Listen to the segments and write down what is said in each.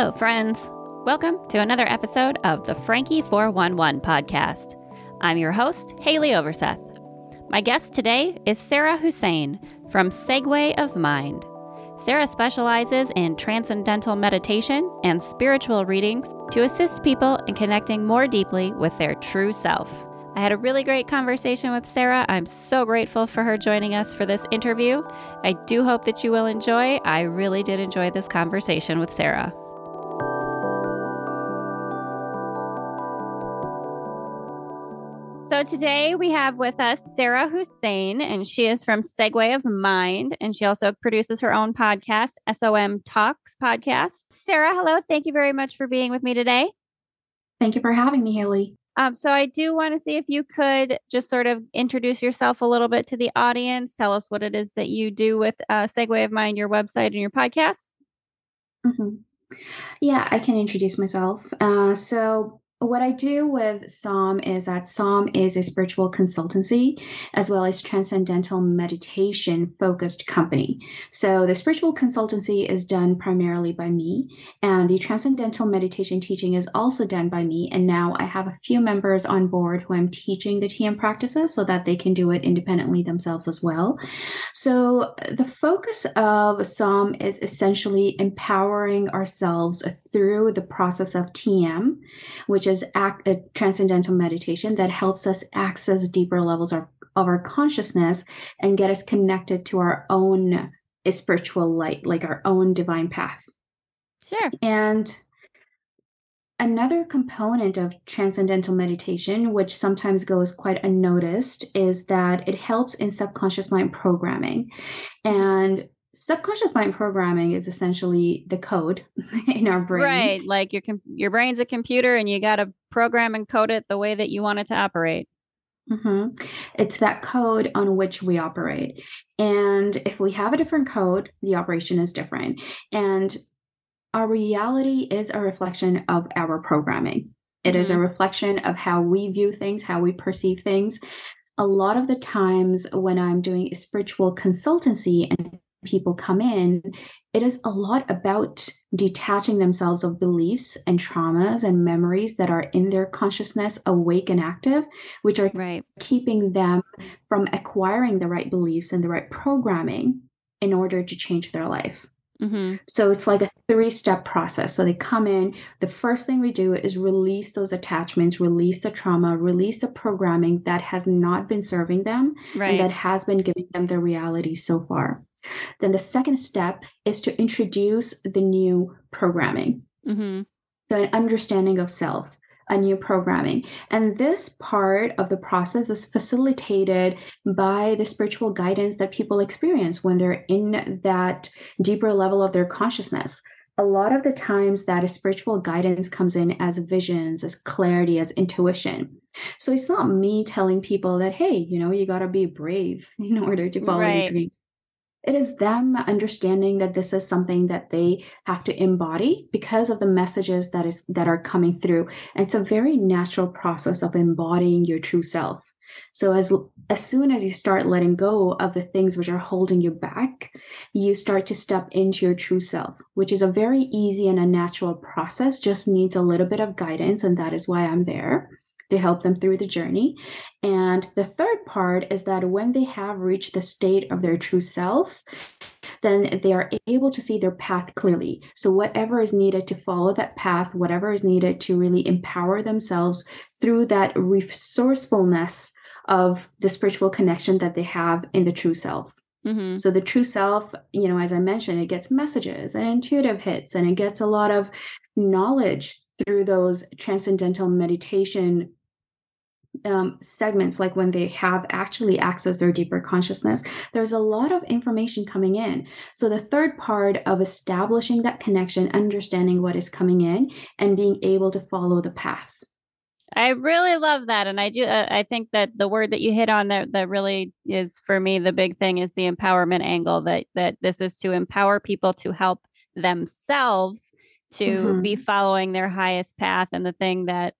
Hello, friends. Welcome to another episode of the Franki 411 podcast. I'm your host, Haleigh Overseth. My guest today is Sarah Hussain from Segue of Mind. Sarah specializes in transcendental meditation and spiritual readings to assist people in connecting more deeply with their true self. I had a really great conversation with Sarah. I'm so grateful for her joining us for this interview. I do hope that you will enjoy. I really did enjoy this conversation with Sarah. So today we have with us Sarah Hussain, and she is from Segue of Mind, and she also produces her own podcast, SOM Talks podcast. Sarah, hello. Thank you very much for being with me today. Thank you for having me, Haleigh. Um, so I do want to see if you could just sort of introduce yourself a little bit to the audience. Tell us what it is that you do with uh, Segue of Mind, your website and your podcast. Mm-hmm. Yeah, I can introduce myself. Uh, so what I do with SOM is that SOM is a spiritual consultancy as well as transcendental meditation focused company. So the spiritual consultancy is done primarily by me, and the transcendental meditation teaching is also done by me. And now I have a few members on board who I'm teaching the TM practices so that they can do it independently themselves as well. So the focus of SOM is essentially empowering ourselves through the process of TM, which is act, a transcendental meditation that helps us access deeper levels of, of our consciousness and get us connected to our own spiritual light, like our own divine path. Sure. And another component of transcendental meditation, which sometimes goes quite unnoticed, is that it helps in subconscious mind programming. And subconscious mind programming is essentially the code in our brain right like your your brain's a computer and you got to program and code it the way that you want it to operate mm-hmm. it's that code on which we operate and if we have a different code the operation is different and our reality is a reflection of our programming It mm-hmm. is a mm-hmm. reflection of how we view things how we perceive things a lot of the times when i'm doing spiritual consultancy and people come in, it is a lot about detaching themselves of beliefs and traumas and memories that are in their consciousness awake and active, which are right. keeping them from acquiring the right beliefs and the right programming in order to change their life. Mm-hmm. So it's like a three step process. So they come in. The first thing we do is release those attachments, release the trauma, release the programming that has not been serving them right. and that has been giving them their reality so far. Then the second step is to introduce the new programming. Mm-hmm. So, an understanding of self, a new programming. And this part of the process is facilitated by the spiritual guidance that people experience when they're in that deeper level of their consciousness. A lot of the times, that spiritual guidance comes in as visions, as clarity, as intuition. So it's not me telling people that, hey, you know, you got to be brave in order to follow right. your dreams it is them understanding that this is something that they have to embody because of the messages that is that are coming through. And it's a very natural process of embodying your true self. So as as soon as you start letting go of the things which are holding you back you start to step into your true self which is a very easy and a natural process just needs a little bit of guidance and that is why i'm there to help them through the journey. And the third part is that when they have reached the state of their true self, then they are able to see their path clearly. So, whatever is needed to follow that path, whatever is needed to really empower themselves through that resourcefulness of the spiritual connection that they have in the true self. Mm-hmm. So the true self, you know, as I mentioned, it gets messages and intuitive hits and it gets a lot of knowledge through those transcendental meditation um, segments, like when they have actually accessed their deeper consciousness, there's a lot of information coming in. So, the third part of establishing that connection, understanding what is coming in, and being able to follow the path. I really love that, and I do. Uh, I think that the word that you hit on that that really is for me the big thing is the empowerment angle. That that this is to empower people to help themselves to mm-hmm. be following their highest path and the thing that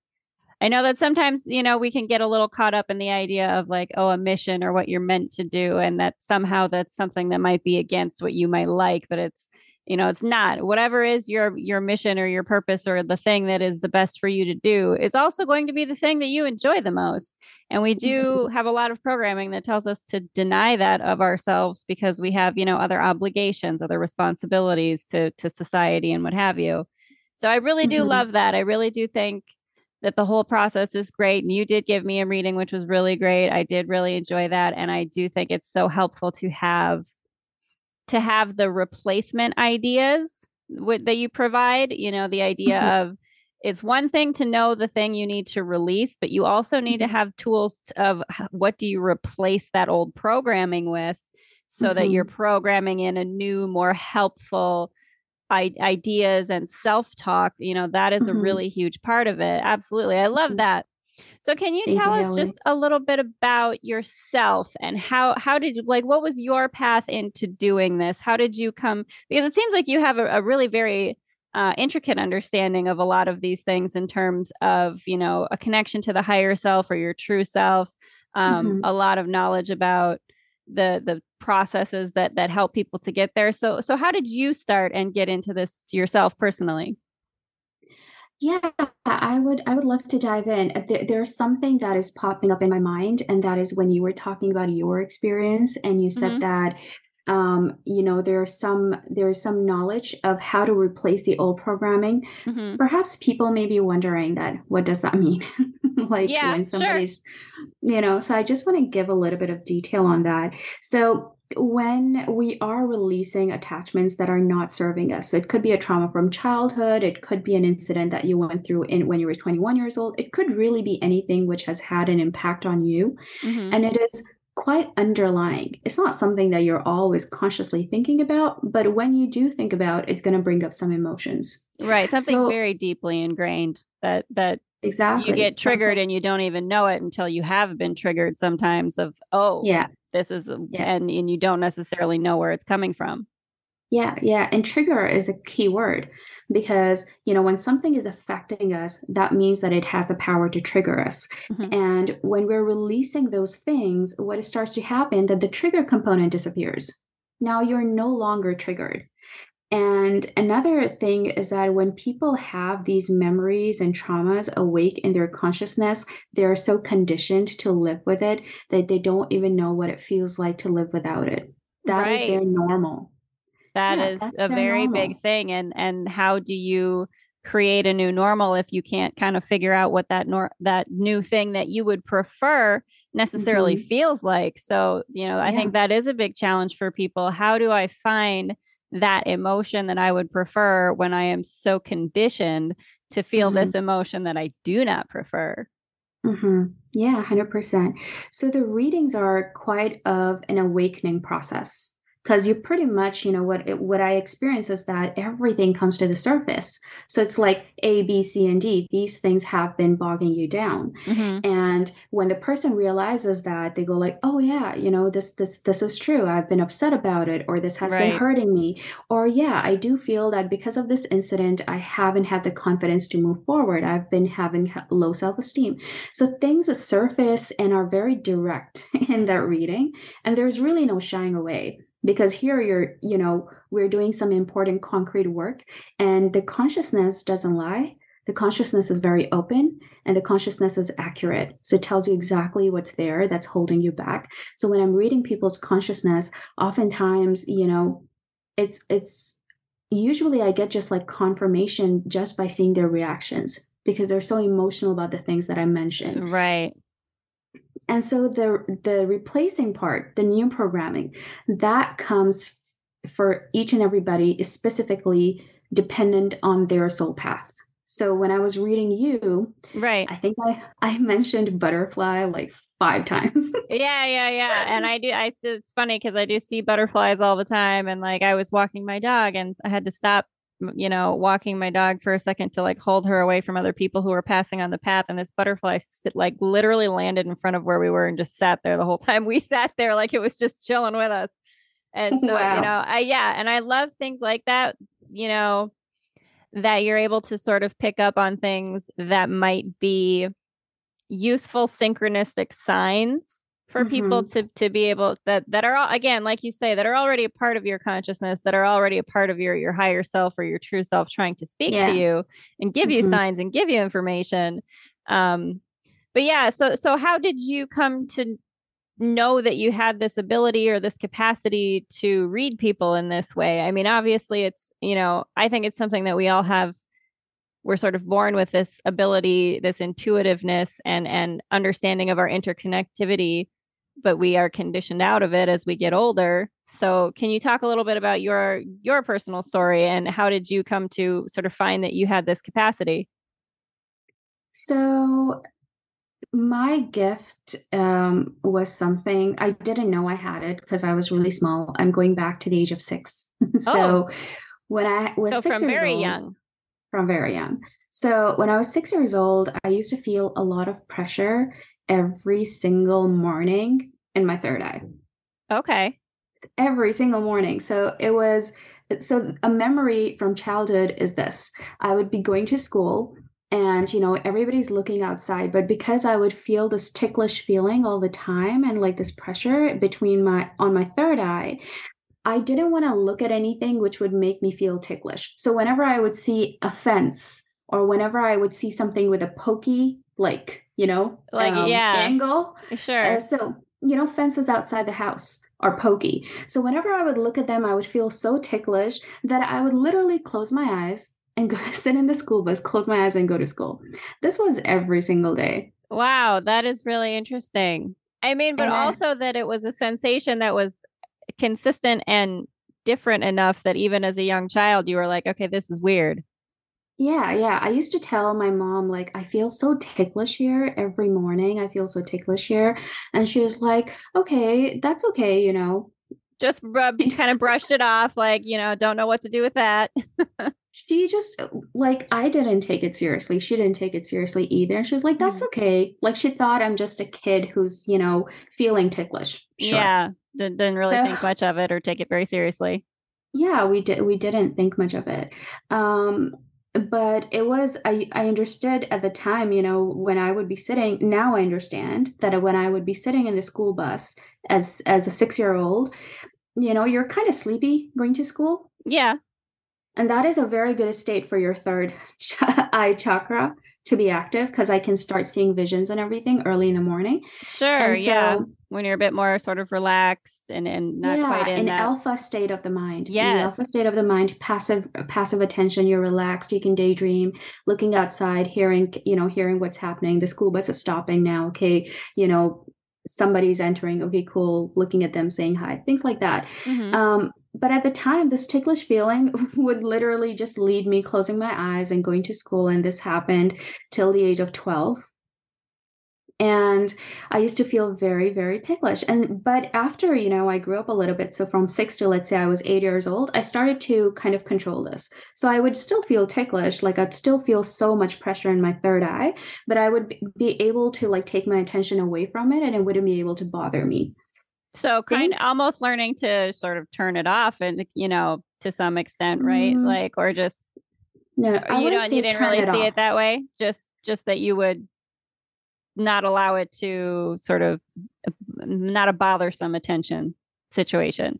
I know that sometimes, you know, we can get a little caught up in the idea of like, oh, a mission or what you're meant to do. And that somehow that's something that might be against what you might like. But it's you know it's not whatever is your your mission or your purpose or the thing that is the best for you to do is also going to be the thing that you enjoy the most and we do mm-hmm. have a lot of programming that tells us to deny that of ourselves because we have you know other obligations other responsibilities to to society and what have you so i really do mm-hmm. love that i really do think that the whole process is great and you did give me a reading which was really great i did really enjoy that and i do think it's so helpful to have to have the replacement ideas w- that you provide. You know, the idea mm-hmm. of it's one thing to know the thing you need to release, but you also need to mm-hmm. have tools of what do you replace that old programming with so mm-hmm. that you're mm-hmm. programming in a new, more helpful I- ideas and self talk. You know, that is mm-hmm. a really huge part of it. Absolutely. I love mm-hmm. that. So can you Thank tell you, us just a little bit about yourself and how how did you like what was your path into doing this? How did you come because it seems like you have a, a really very uh, intricate understanding of a lot of these things in terms of you know a connection to the higher self or your true self um, mm-hmm. a lot of knowledge about the the processes that that help people to get there so so how did you start and get into this yourself personally yeah, I would I would love to dive in. Uh, there, there's something that is popping up in my mind, and that is when you were talking about your experience, and you said mm-hmm. that um, you know there's some there's some knowledge of how to replace the old programming. Mm-hmm. Perhaps people may be wondering that what does that mean? like yeah, when somebody's sure. you know. So I just want to give a little bit of detail on that. So when we are releasing attachments that are not serving us so it could be a trauma from childhood it could be an incident that you went through in when you were 21 years old it could really be anything which has had an impact on you mm-hmm. and it is quite underlying it's not something that you're always consciously thinking about but when you do think about it's going to bring up some emotions right something so, very deeply ingrained that that exactly. you get triggered and you don't even know it until you have been triggered sometimes of oh yeah. this is yeah. and and you don't necessarily know where it's coming from. Yeah yeah and trigger is a key word because you know when something is affecting us that means that it has the power to trigger us. Mm-hmm. and when we're releasing those things what starts to happen that the trigger component disappears. Now you're no longer triggered and another thing is that when people have these memories and traumas awake in their consciousness, they're so conditioned to live with it that they don't even know what it feels like to live without it. That right. is their normal. That yeah, is a very normal. big thing. And and how do you create a new normal if you can't kind of figure out what that nor that new thing that you would prefer necessarily mm-hmm. feels like? So, you know, I yeah. think that is a big challenge for people. How do I find that emotion that I would prefer when I am so conditioned to feel mm-hmm. this emotion that I do not prefer. Mm-hmm. Yeah, 100%. So the readings are quite of an awakening process because you pretty much you know what what i experience is that everything comes to the surface. So it's like a b c and d. These things have been bogging you down. Mm-hmm. and when the person realizes that they go like oh yeah you know this this this is true. I've been upset about it or this has right. been hurting me. Or yeah i do feel that because of this incident i haven't had the confidence to move forward. I've been having low self-esteem. So things surface and are very direct in that reading and there's really no shying away because here you're you know we're doing some important concrete work and the consciousness doesn't lie. The consciousness is very open and the consciousness is accurate. So it tells you exactly what's there that's holding you back. So when i'm reading people's consciousness oftentimes you know it's it's usually i get just like confirmation just by seeing their reactions because they're so emotional about the things that i mentioned. Right and so the the replacing part, the new programming, that comes for each and everybody is specifically dependent on their soul path. So when I was reading you, right, I think I I mentioned butterfly like five times. yeah, yeah, yeah. And I do. I it's funny because I do see butterflies all the time. And like I was walking my dog, and I had to stop you know, walking my dog for a second to like hold her away from other people who were passing on the path. And this butterfly sit, like literally landed in front of where we were and just sat there the whole time. We sat there like it was just chilling with us. And so, wow. you know, I, yeah. And I love things like that, you know, that you're able to sort of pick up on things that might be useful synchronistic signs for mm-hmm. people to to be able that that are all again like you say that are already a part of your consciousness that are already a part of your your higher self or your true self trying to speak yeah. to you and give mm-hmm. you signs and give you information um but yeah so so how did you come to know that you had this ability or this capacity to read people in this way i mean obviously it's you know i think it's something that we all have we're sort of born with this ability this intuitiveness and and understanding of our interconnectivity but we are conditioned out of it as we get older so can you talk a little bit about your your personal story and how did you come to sort of find that you had this capacity so my gift um, was something I didn't know I had it because I was really small. I'm going back to the age of six. so oh. when I was so six from years very old, young, from very young. So when I was six years old, I used to feel a lot of pressure every single morning in my third eye. Okay. Every single morning. So it was so a memory from childhood is this. I would be going to school and you know everybody's looking outside but because i would feel this ticklish feeling all the time and like this pressure between my on my third eye i didn't want to look at anything which would make me feel ticklish so whenever i would see a fence or whenever i would see something with a pokey like you know like um, yeah angle sure uh, so you know fences outside the house are pokey so whenever i would look at them i would feel so ticklish that i would literally close my eyes and go sit in the school bus, close my eyes, and go to school. This was every single day. Wow, that is really interesting. I mean, but also that it was a sensation that was consistent and different enough that even as a young child, you were like, okay, this is weird. Yeah, yeah. I used to tell my mom, like, I feel so ticklish here every morning. I feel so ticklish here. And she was like, okay, that's okay, you know. Just kind of brushed it off, like, you know, don't know what to do with that. she just like I didn't take it seriously. She didn't take it seriously either. She was like, "That's mm-hmm. okay." Like she thought I'm just a kid who's you know feeling ticklish. Sure. Yeah, didn't really so, think much of it or take it very seriously. Yeah, we did. We didn't think much of it. Um, but it was I, I understood at the time you know when i would be sitting now i understand that when i would be sitting in the school bus as as a six year old you know you're kind of sleepy going to school. Yeah. And that is a very good state for your third ch- eye chakra to be active because I can start seeing visions and everything early in the morning. Sure. So, yeah. When you're a bit more sort of relaxed and, and not yeah, quite in, in that... alpha state of the mind. Yeah. alpha state of the mind, passive passive attention, you're relaxed, you can daydream, looking outside, hearing, you know, hearing what's happening. The school bus is stopping now. Okay, you know, somebody's entering okay cool looking at them saying hi things like that mm-hmm. um, but at the time this ticklish feeling would literally just lead me closing my eyes and going to school and this happened till the age of 12 and i used to feel very very ticklish. And but after you know i grew up a little bit so from 6 to let's say i was 8 years old i started to kind of control this. So i would still feel ticklish like i'd still feel so much pressure in my third eye but i would be able to like take my attention away from it and it wouldn't be able to bother me. So kind of almost learning to sort of turn it off and you know to some extent right? Mm, like or just no you don't you didn't really see off. it that way? Just just that you would not allow it to sort of not a bothersome attention situation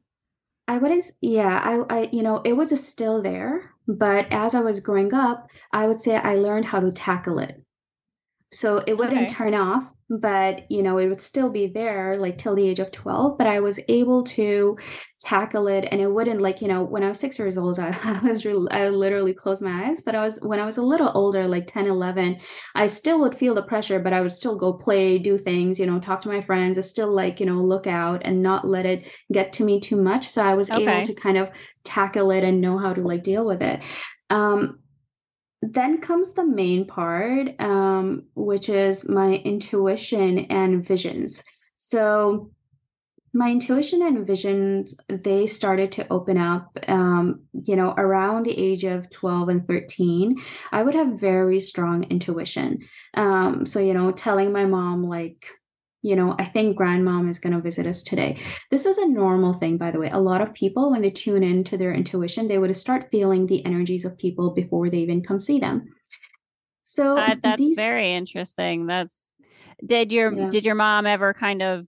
i wouldn't yeah i i you know it was still there but as i was growing up i would say i learned how to tackle it so it wouldn't okay. turn off but you know it would still be there like till the age of 12 but i was able to tackle it and it wouldn't like you know when i was six years old i, I was re- i literally closed my eyes but i was when i was a little older like 10 11 i still would feel the pressure but i would still go play do things you know talk to my friends I still like you know look out and not let it get to me too much so i was okay. able to kind of tackle it and know how to like deal with it um then comes the main part, um, which is my intuition and visions. So, my intuition and visions they started to open up um, you know around the age of 12 and 13 i would have very strong intuition um, so you know telling my mom like you know, I think grandmom is going to visit us today. This is a normal thing, by the way. A lot of people, when they tune in to their intuition, they would start feeling the energies of people before they even come see them. So uh, that's these... very interesting. That's did your yeah. did your mom ever kind of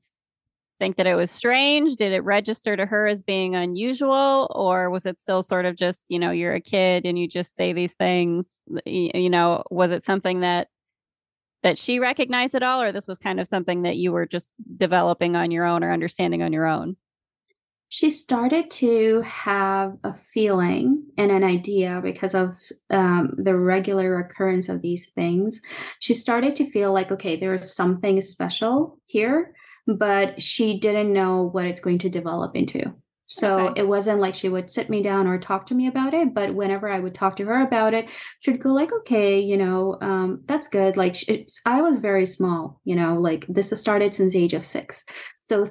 think that it was strange? Did it register to her as being unusual? Or was it still sort of just, you know, you're a kid and you just say these things? You know, was it something that that she recognized at all, or this was kind of something that you were just developing on your own or understanding on your own? She started to have a feeling and an idea because of um, the regular occurrence of these things. She started to feel like, okay, there is something special here but she didn't know what it's going to develop into. So okay. it wasn't like she would sit me down or talk to me about it, but whenever I would talk to her about it, she'd go like, "Okay, you know, um, that's good." Like it's, I was very small, you know, like this has started since the age of six, so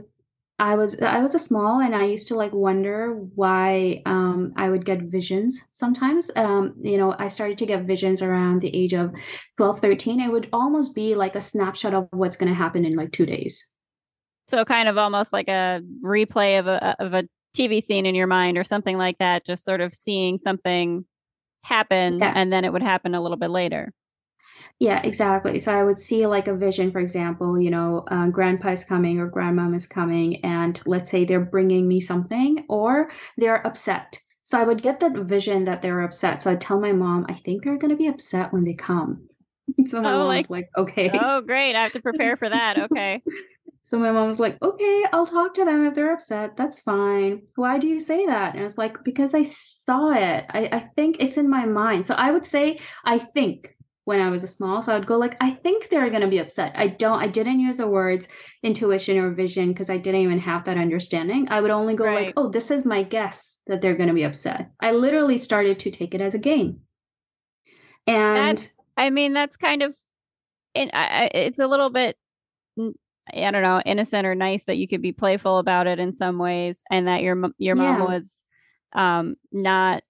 I was I was a small, and I used to like wonder why um, I would get visions sometimes. Um, you know, I started to get visions around the age of 12, 13. It would almost be like a snapshot of what's going to happen in like two days. So kind of almost like a replay of a of a TV scene in your mind or something like that, just sort of seeing something happen yeah. and then it would happen a little bit later. Yeah, exactly. So I would see like a vision, for example, you know, uh, grandpa is coming or grandmom is coming, and let's say they're bringing me something or they're upset. So I would get that vision that they're upset. So I tell my mom, I think they're going to be upset when they come. So my oh, mom's like, like, okay. Oh, great. I have to prepare for that. Okay. So my mom was like, okay, I'll talk to them if they're upset. That's fine. Why do you say that? And I was like, because I saw it. I, I think it's in my mind. So I would say, I think when I was a small. So I would go like, I think they're going to be upset. I don't, I didn't use the words intuition or vision because I didn't even have that understanding. I would only go right. like, oh, this is my guess that they're going to be upset. I literally started to take it as a game. And that's, I mean, that's kind of, it, it's a little bit I don't know, innocent or nice that you could be playful about it in some ways, and that your your mom yeah. was um, not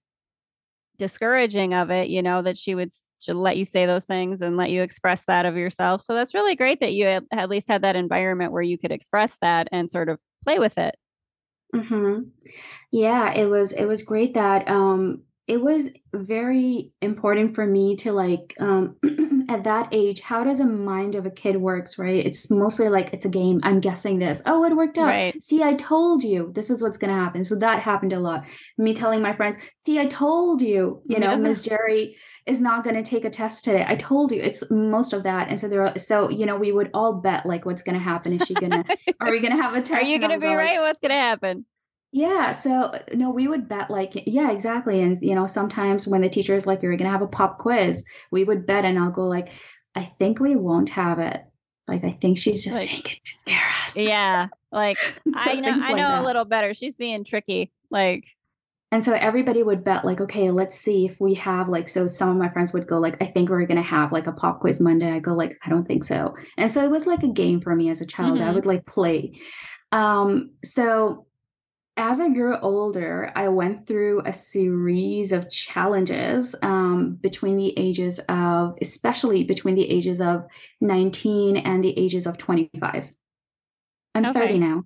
discouraging of it. You know that she would let you say those things and let you express that of yourself. So that's really great that you at least had that environment where you could express that and sort of play with it. Mm-hmm. Yeah, it was it was great that um it was very important for me to like um at that age how does a mind of a kid works right? It's mostly like it's a game. I'm guessing this. Oh it worked out. Right. see i told you this is what's going to happen. So that happened a lot. Me telling my friends see i told you you know miss jerry is not going to take a test today. I told you. It's most of that. And so there are so you know we would all bet like what's going to happen? Is she gonna are we gonna have a test? are you gonna be right? What's gonna happen yeah. So no, we would bet like, yeah, exactly. And you know, sometimes when the teacher is like, you're gonna have a pop quiz, we would bet and I'll go like, I think we won't have it. Like I think she's just like, saying it to scare us. Yeah. Like so I know I know a little better. She's being tricky. Like and so everybody would bet like, okay, let's see if we have like so some of my friends would go like, I think we're gonna have like a pop quiz Monday. I go like, I don't think so. And so it was like a game for me as a child. Mm-hmm. I would like play. Um, so as I grew older, I went through a series of challenges um, between the ages of, especially between the ages of 19 and the ages of 25. I'm okay. 30 now.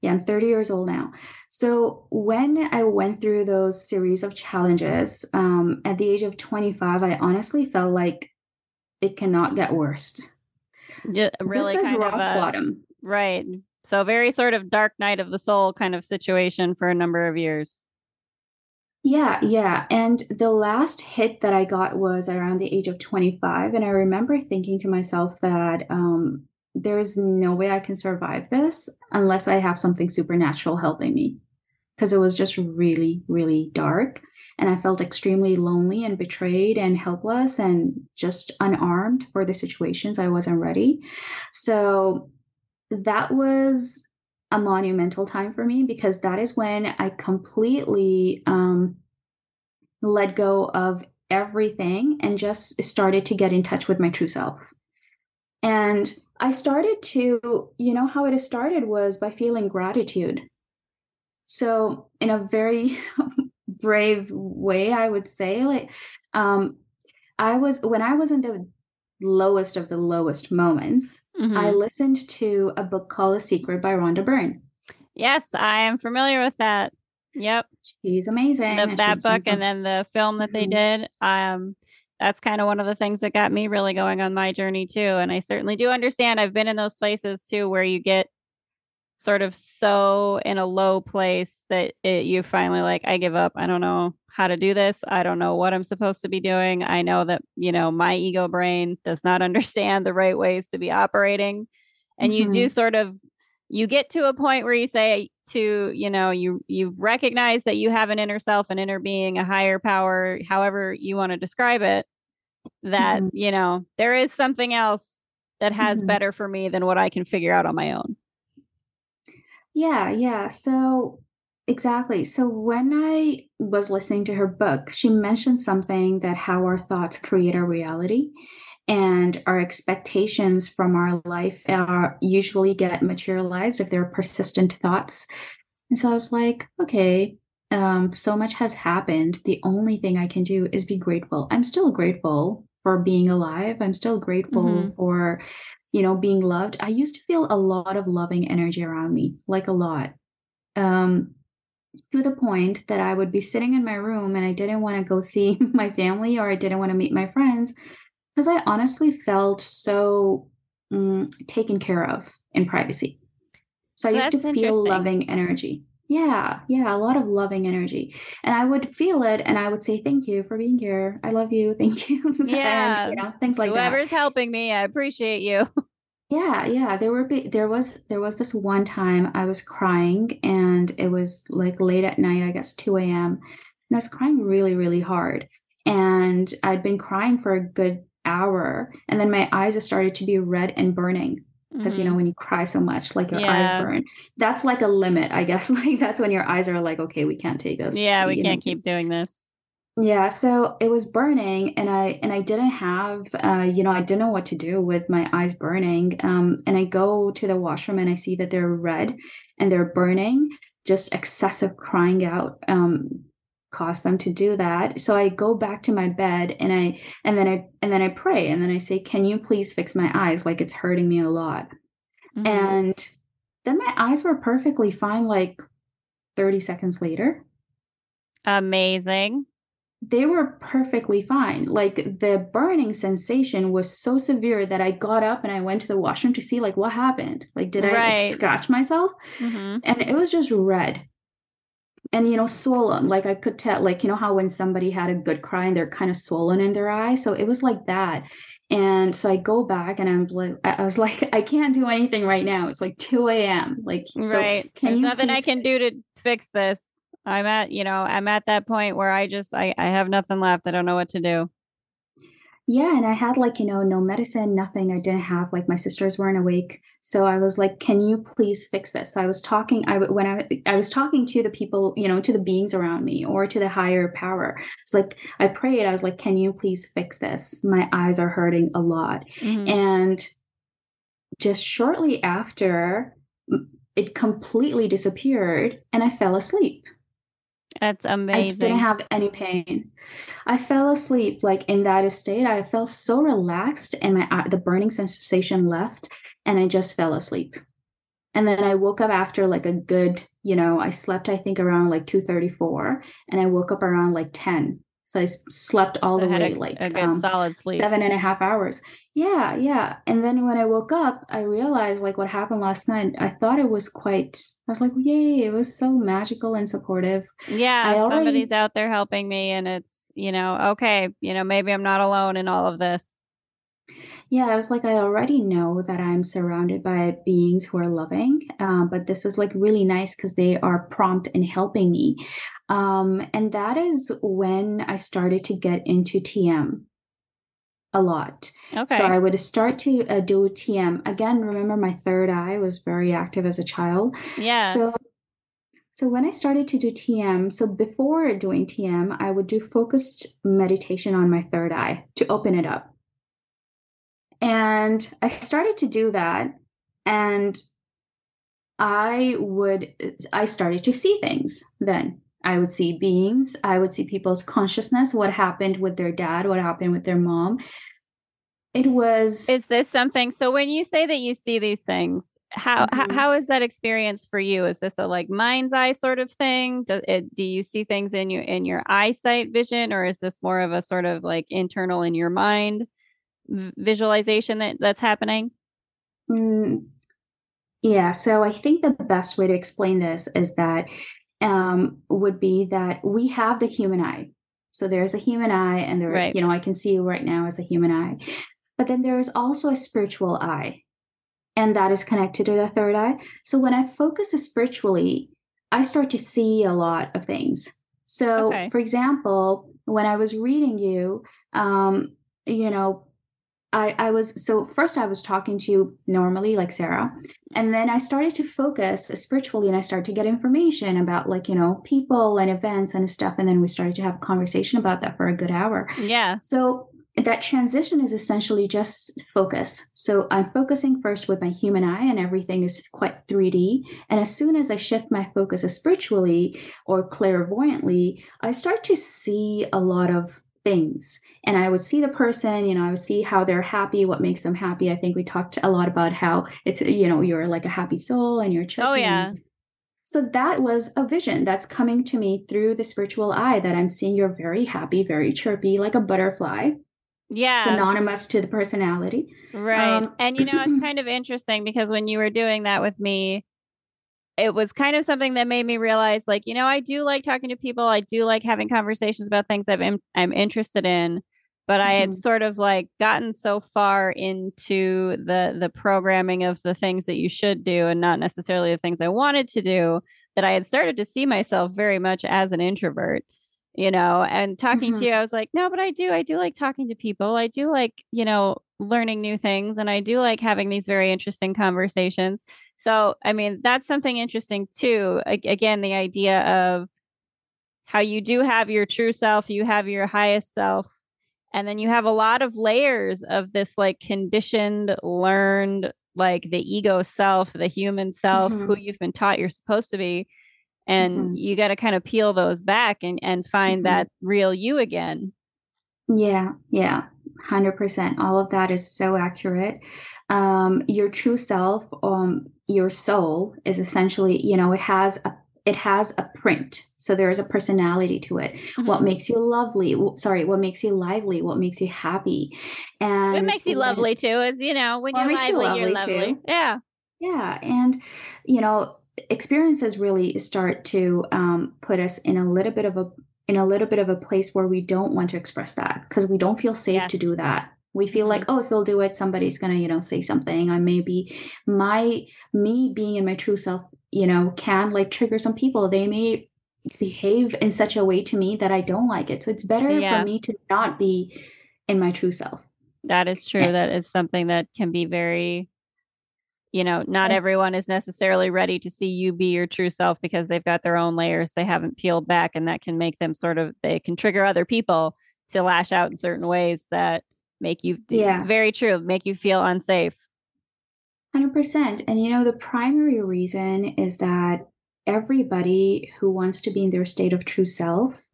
Yeah, I'm 30 years old now. So when I went through those series of challenges um, at the age of 25, I honestly felt like it cannot get worse. Yeah, really this is rock a, bottom. Right. So very sort of dark night of the soul kind of situation for a number of years. Yeah, yeah. And the last hit that I got was around the age of 25. And I remember thinking to myself that um, there's no way I can survive this unless I have something supernatural helping me. Because it was just really, really dark. And I felt extremely lonely and betrayed and helpless and just unarmed for the situations. I wasn't ready. So that was a monumental time for me because that is when I completely um, let go of everything and just started to get in touch with my true self. And I started to, you know, how it started was by feeling gratitude. So, in a very brave way, I would say, like, um, I was, when I was in the lowest of the lowest moments, mm-hmm. I listened to a book called A Secret by Rhonda Byrne. Yes, I am familiar with that. Yep. She's amazing. The, that book and then the film that mm-hmm. they did. Um, that's kind of one of the things that got me really going on my journey too. And I certainly do understand. I've been in those places too where you get sort of so in a low place that it, you finally like i give up i don't know how to do this i don't know what i'm supposed to be doing i know that you know my ego brain does not understand the right ways to be operating and mm-hmm. you do mm-hmm. sort of you get to a point where you say to you know you you recognize that you have an inner self an inner being a higher power however you want to describe it that mm-hmm. you know there is something else that has mm-hmm. better for me than what i can figure out on my own yeah, yeah. So exactly. So when I was listening to her book, she mentioned something that how our thoughts create our reality and our expectations from our life are usually get materialized if they're persistent thoughts. And so I was like, okay, um, so much has happened. The only thing I can do is be grateful. I'm still grateful for being alive. I'm still grateful mm-hmm. for you know, being loved, I used to feel a lot of loving energy around me, like a lot. Um, to the point that I would be sitting in my room and I didn't want to go see my family or I didn't want to meet my friends because I honestly felt so um, taken care of in privacy. So I used to feel loving energy. Yeah, yeah, a lot of loving energy. And I would feel it and I would say, Thank you for being here. I love you. Thank you. Yeah. and, you know, things like Whoever's that. helping me, I appreciate you. Yeah, yeah. There were there was there was this one time I was crying and it was like late at night, I guess 2 a.m. And I was crying really, really hard. And I'd been crying for a good hour. And then my eyes started to be red and burning because mm-hmm. you know mm-hmm. when you cry so much like your yeah. eyes burn that's like a limit i guess like that's when your eyes are like okay we can't take this yeah we can't know. keep doing this yeah so it was burning and i and i didn't have uh you know i didn't know what to do with my eyes burning um and i go to the washroom and i see that they're red and they're burning just excessive crying out um cause them to do that. So i go back to my bed and i and then i and then i pray and then i say can you please fix my eyes? Like it's hurting me a lot. Mm-hmm. and then my eyes were perfectly fine like 30 seconds later. Amazing. They were perfectly fine. Like the burning sensation was so severe that i got up and i went to the washroom to see like what happened. Like did right. i like, scratch myself? Mm-hmm. and it was just red and you know swollen like i could tell like you know how when somebody had a good cry and they're kind of swollen in their eye? So it was like that. And so i go back and i'm like i was like i can't do anything right now. It's like 2 a.m like so right. can There's nothing i can do to fix this. I'm at you know i'm at that point where i just i, I have nothing left. I don't know what to do yeah, and I had like, you know, no medicine, nothing. I didn't have like my sisters weren't awake. So I was like, "Can you please fix this?" So I was talking I when I I was talking to the people, you know, to the beings around me or to the higher power. It's like I prayed. I was like, "Can you please fix this? My eyes are hurting a lot." Mm-hmm. And just shortly after it completely disappeared and I fell asleep. That's amazing. I didn't have any pain. I fell asleep like in that state. I felt so relaxed, and my the burning sensation left, and I just fell asleep. And then I woke up after like a good, you know, I slept I think around like two thirty four, and I woke up around like ten. So I slept all the way a, like a good um, solid sleep, seven and a half hours. Yeah, yeah. And then when I woke up, I realized like what happened last night. I thought it was quite. I was like, yay! It was so magical and supportive. Yeah, already, somebody's out there helping me, and it's you know okay. You know, maybe I'm not alone in all of this. Yeah, I was like, I already know that I'm surrounded by beings who are loving, um, but this is like really nice because they are prompt in helping me. Um, and that is when I started to get into TM a lot. Okay. So I would start to uh, do TM. Again, remember my third eye was very active as a child. Yeah. So so when I started to do TM, so before doing TM, I would do focused meditation on my third eye to open it up. And I started to do that and I would I started to see things then. I would see beings, I would see people's consciousness, what happened with their dad, what happened with their mom. It was Is this something so when you say that you see these things, how mm-hmm. how is that experience for you? Is this a like mind's eye sort of thing? Do it do you see things in your in your eyesight vision or is this more of a sort of like internal in your mind? visualization that that's happening? Mm, Yeah, so I think the best way to explain this is that um, would be that we have the human eye. So there's a human eye, and there, right. you know, I can see you right now as a human eye. But then there is also a spiritual eye, and that is connected to the third eye. So when I focus spiritually, I start to see a lot of things. So, okay. for example, when I was reading you, um, you know, I, I was so first I was talking to you normally like Sarah and then I started to focus spiritually and I started to get information about like you know people and events and stuff and then we started to have a conversation about that for a good hour. Yeah. So that transition is essentially just focus. So I'm focusing first with my human eye and everything is quite 3D and as soon as I shift my focus spiritually or clairvoyantly I start to see a lot of things. And i would see the person you know i would see how they're happy what makes them happy. I think we talked a lot about how it's you know you're like a happy soul and you're oh yeah. So that was a vision that's coming to me through the spiritual eye that i'm seeing you're very happy very chirpy like a butterfly yeah. synonymous to the personality. Right. Um, and you know it's kind of interesting because when you were doing that with me it was kind of something that made me realize like you know i do like talking to people i do like having conversations about things i'm, I'm interested in but mm-hmm. i had mm-hmm. sort of like gotten so far into the the programming of the things that you should do and not necessarily the things i wanted to do that i had started to see myself very much as an introvert you know and talking mm-hmm. to you i was like no but i do i do like talking to people i do like you know learning new things and i do like having these very interesting conversations so, I mean, that's something interesting too. A- again, the idea of how you do have your true self, you have your highest self, and then you have a lot of layers of this like conditioned, learned, like the ego self, the human self, mm-hmm. who you've been taught you're supposed to be. And mm-hmm. you got to kind of peel those back and, and find mm-hmm. that real you again. Yeah, yeah, 100%. All of that is so accurate. Um, your true self, um, your soul is essentially, you know, it has a it has a print so there is a personality to it mm-hmm. what makes you lovely sorry what makes you lively what makes you happy and what makes you lovely too is you know when you're lively, you lovely you're lovely too. yeah yeah and you know experiences really start to um, put us in a little bit of a in a little bit of a place where we don't want to express that because we don't feel safe yes. to do that we feel like mm-hmm. oh if we'll do it somebody's gonna you know say something i maybe my me being in my true self you know can like trigger some people they may behave in such a way to me that i don't like it so it's better yeah. for me to not be in my true self that is true yeah. that is something that can be very you know not yeah. everyone is necessarily ready to see you be your true self because they've got their own layers they haven't peeled back and that can make them sort of they can trigger other people to lash out in certain ways that make you yeah. very true make you feel unsafe. 100% and you know the primary reason is that everybody who wants to be in their state of true self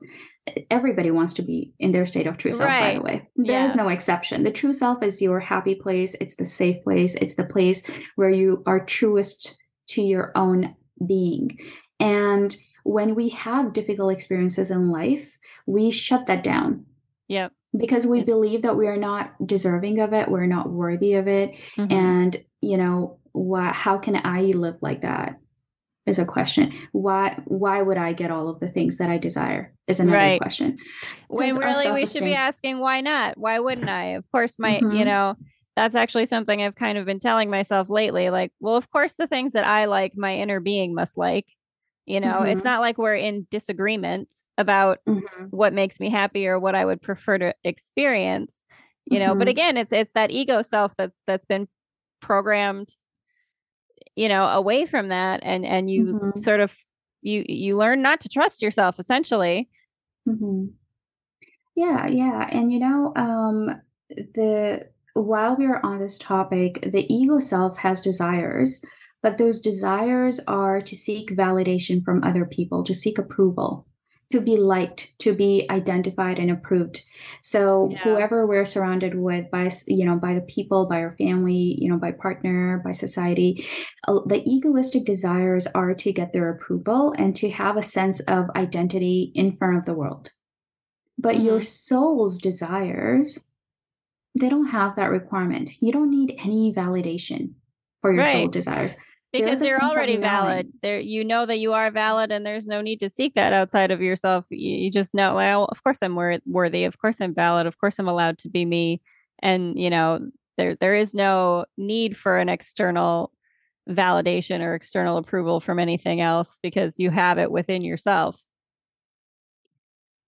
everybody wants to be in their state of true self right. by the way. There yeah. is no exception. The true self is your happy place it's the safe place it's the place where you are truest to your own being and when we have difficult experiences in life we shut that down. Yep because we yes. believe that we are not deserving of it we're not worthy of it mm-hmm. and you know why how can i live like that is a question why why would i get all of the things that i desire is another right. question when really we should be asking why not why wouldn't i of course my mm-hmm. you know that's actually something i've kind of been telling myself lately like well of course the things that i like my inner being must like you know, mm-hmm. it's not like we're in disagreement about mm-hmm. what makes me happy or what I would prefer to experience. You know, mm-hmm. but again, it's it's that ego self that's that's been programmed you know away from that and and you mm-hmm. sort of you you learn not to trust yourself essentially mm-hmm. yeah yeah and you know um the while we are on this topic the ego self has desires but those desires are to seek validation from other people, to seek approval, to be liked, to be identified and approved. So yeah. whoever we're surrounded with by you know by the people, by our family, you know by partner, by society, uh, the egoistic desires are to get their approval and to have a sense of identity in front of the world. But mm-hmm. your soul's desires they don't have that requirement. You don't need any validation for your right. soul desires because you're already valid. there you know that you are valid and there's no need to seek that outside of yourself. You, you just know well of course i'm wor- worthy. Of course i'm valid. Of course i'm allowed to be me. And you know there there is no need for an external validation or external approval from anything else because you have it within yourself.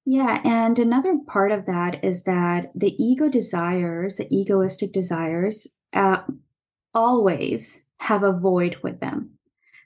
Yeah, and another part of that is that the ego desires, the egoistic desires, uh, always have a void with them.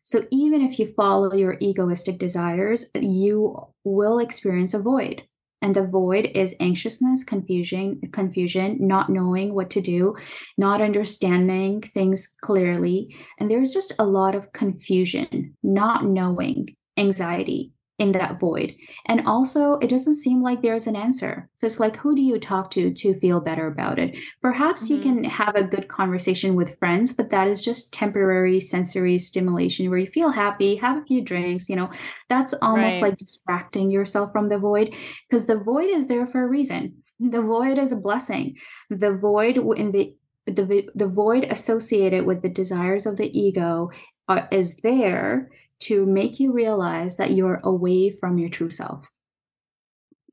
So even if you follow your egoistic desires, you will experience a void. And the void is anxiousness, confusion, confusion, not knowing what to do, not understanding things clearly. And there's just a lot of confusion, not knowing, anxiety, in that void. And also, it doesn't seem like there's an answer. So it's like, who do you talk to to feel better about it? Perhaps mm-hmm. you can have a good conversation with friends, but that is just temporary sensory stimulation where you feel happy, have a few drinks, you know, that's almost right. like distracting yourself from the void because the void is there for a reason. The void is a blessing. The void in the the, the void associated with the desires of the ego uh, is there to make you realize that you're away from your true self.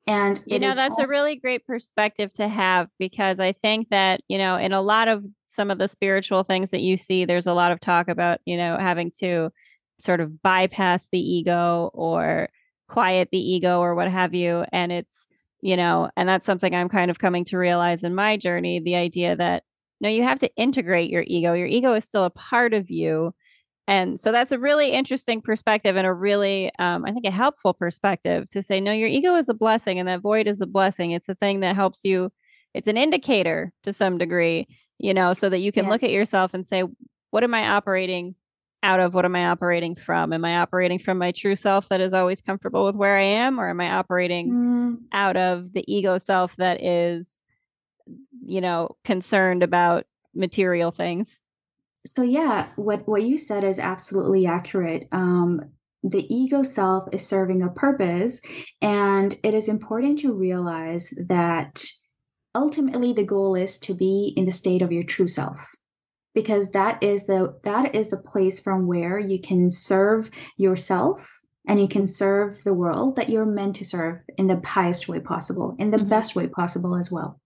And you know, that's all- a really great perspective to have because I think that, you know, in a lot of some of the spiritual things that you see, there's a lot of talk about, you know, having to sort of bypass the ego or quiet the ego or what have you. And it's, you know, and that's something I'm kind of coming to realize in my journey the idea that, you no, you have to integrate your ego. Your ego is still a part of you and so that's a really interesting perspective and a really, um, I think, a helpful perspective to say, no, your ego is a blessing and that void is a blessing. It's a thing that helps you, it's an indicator to some degree, you know, so that you can yeah. look at yourself and say, what am I operating out of? What am I operating from? Am I operating from my true self that is always comfortable with where I am? Or am I operating mm. out of the ego self that is, you know, concerned about material things? So yeah what what you said is absolutely accurate um, the ego self is serving a purpose and it is important to realize that ultimately the goal is to be in the state of your true self because that is the that is the place from where you can serve yourself and you can serve the world that you're meant to serve in the highest way possible in the mm-hmm. best way possible as well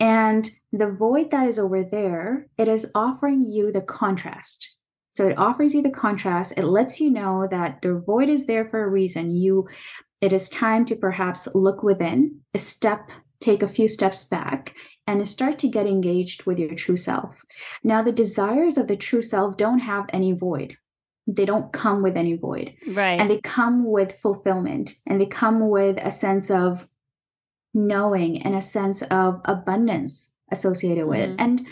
and the void that is over there, it is offering you the contrast. So it offers you the contrast. It lets you know that the void is there for a reason. You it is time to perhaps look within, a step, take a few steps back, and start to get engaged with your true self. Now, the desires of the true self don't have any void. They don't come with any void. Right. And they come with fulfillment and they come with a sense of knowing and a sense of abundance associated with mm-hmm. it. And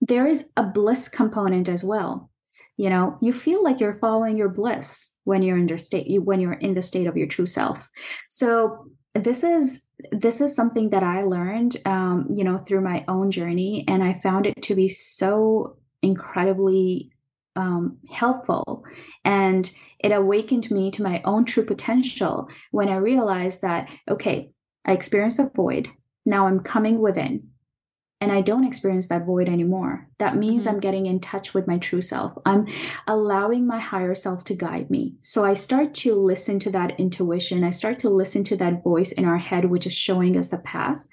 there is a bliss component as well. You know, you feel like you're following your bliss when you're in your state, when you're in the state of your true self. So this is this is something that I learned, um, you know, through my own journey, and I found it to be so incredibly um, helpful. And it awakened me to my own true potential when I realized that, okay, I experienced a void. Now I'm coming within and I don't experience that void anymore. That means mm-hmm. I'm getting in touch with my true self. I'm allowing my higher self to guide me. So I start to listen to that intuition. I start to listen to that voice in our head, which is showing us the path,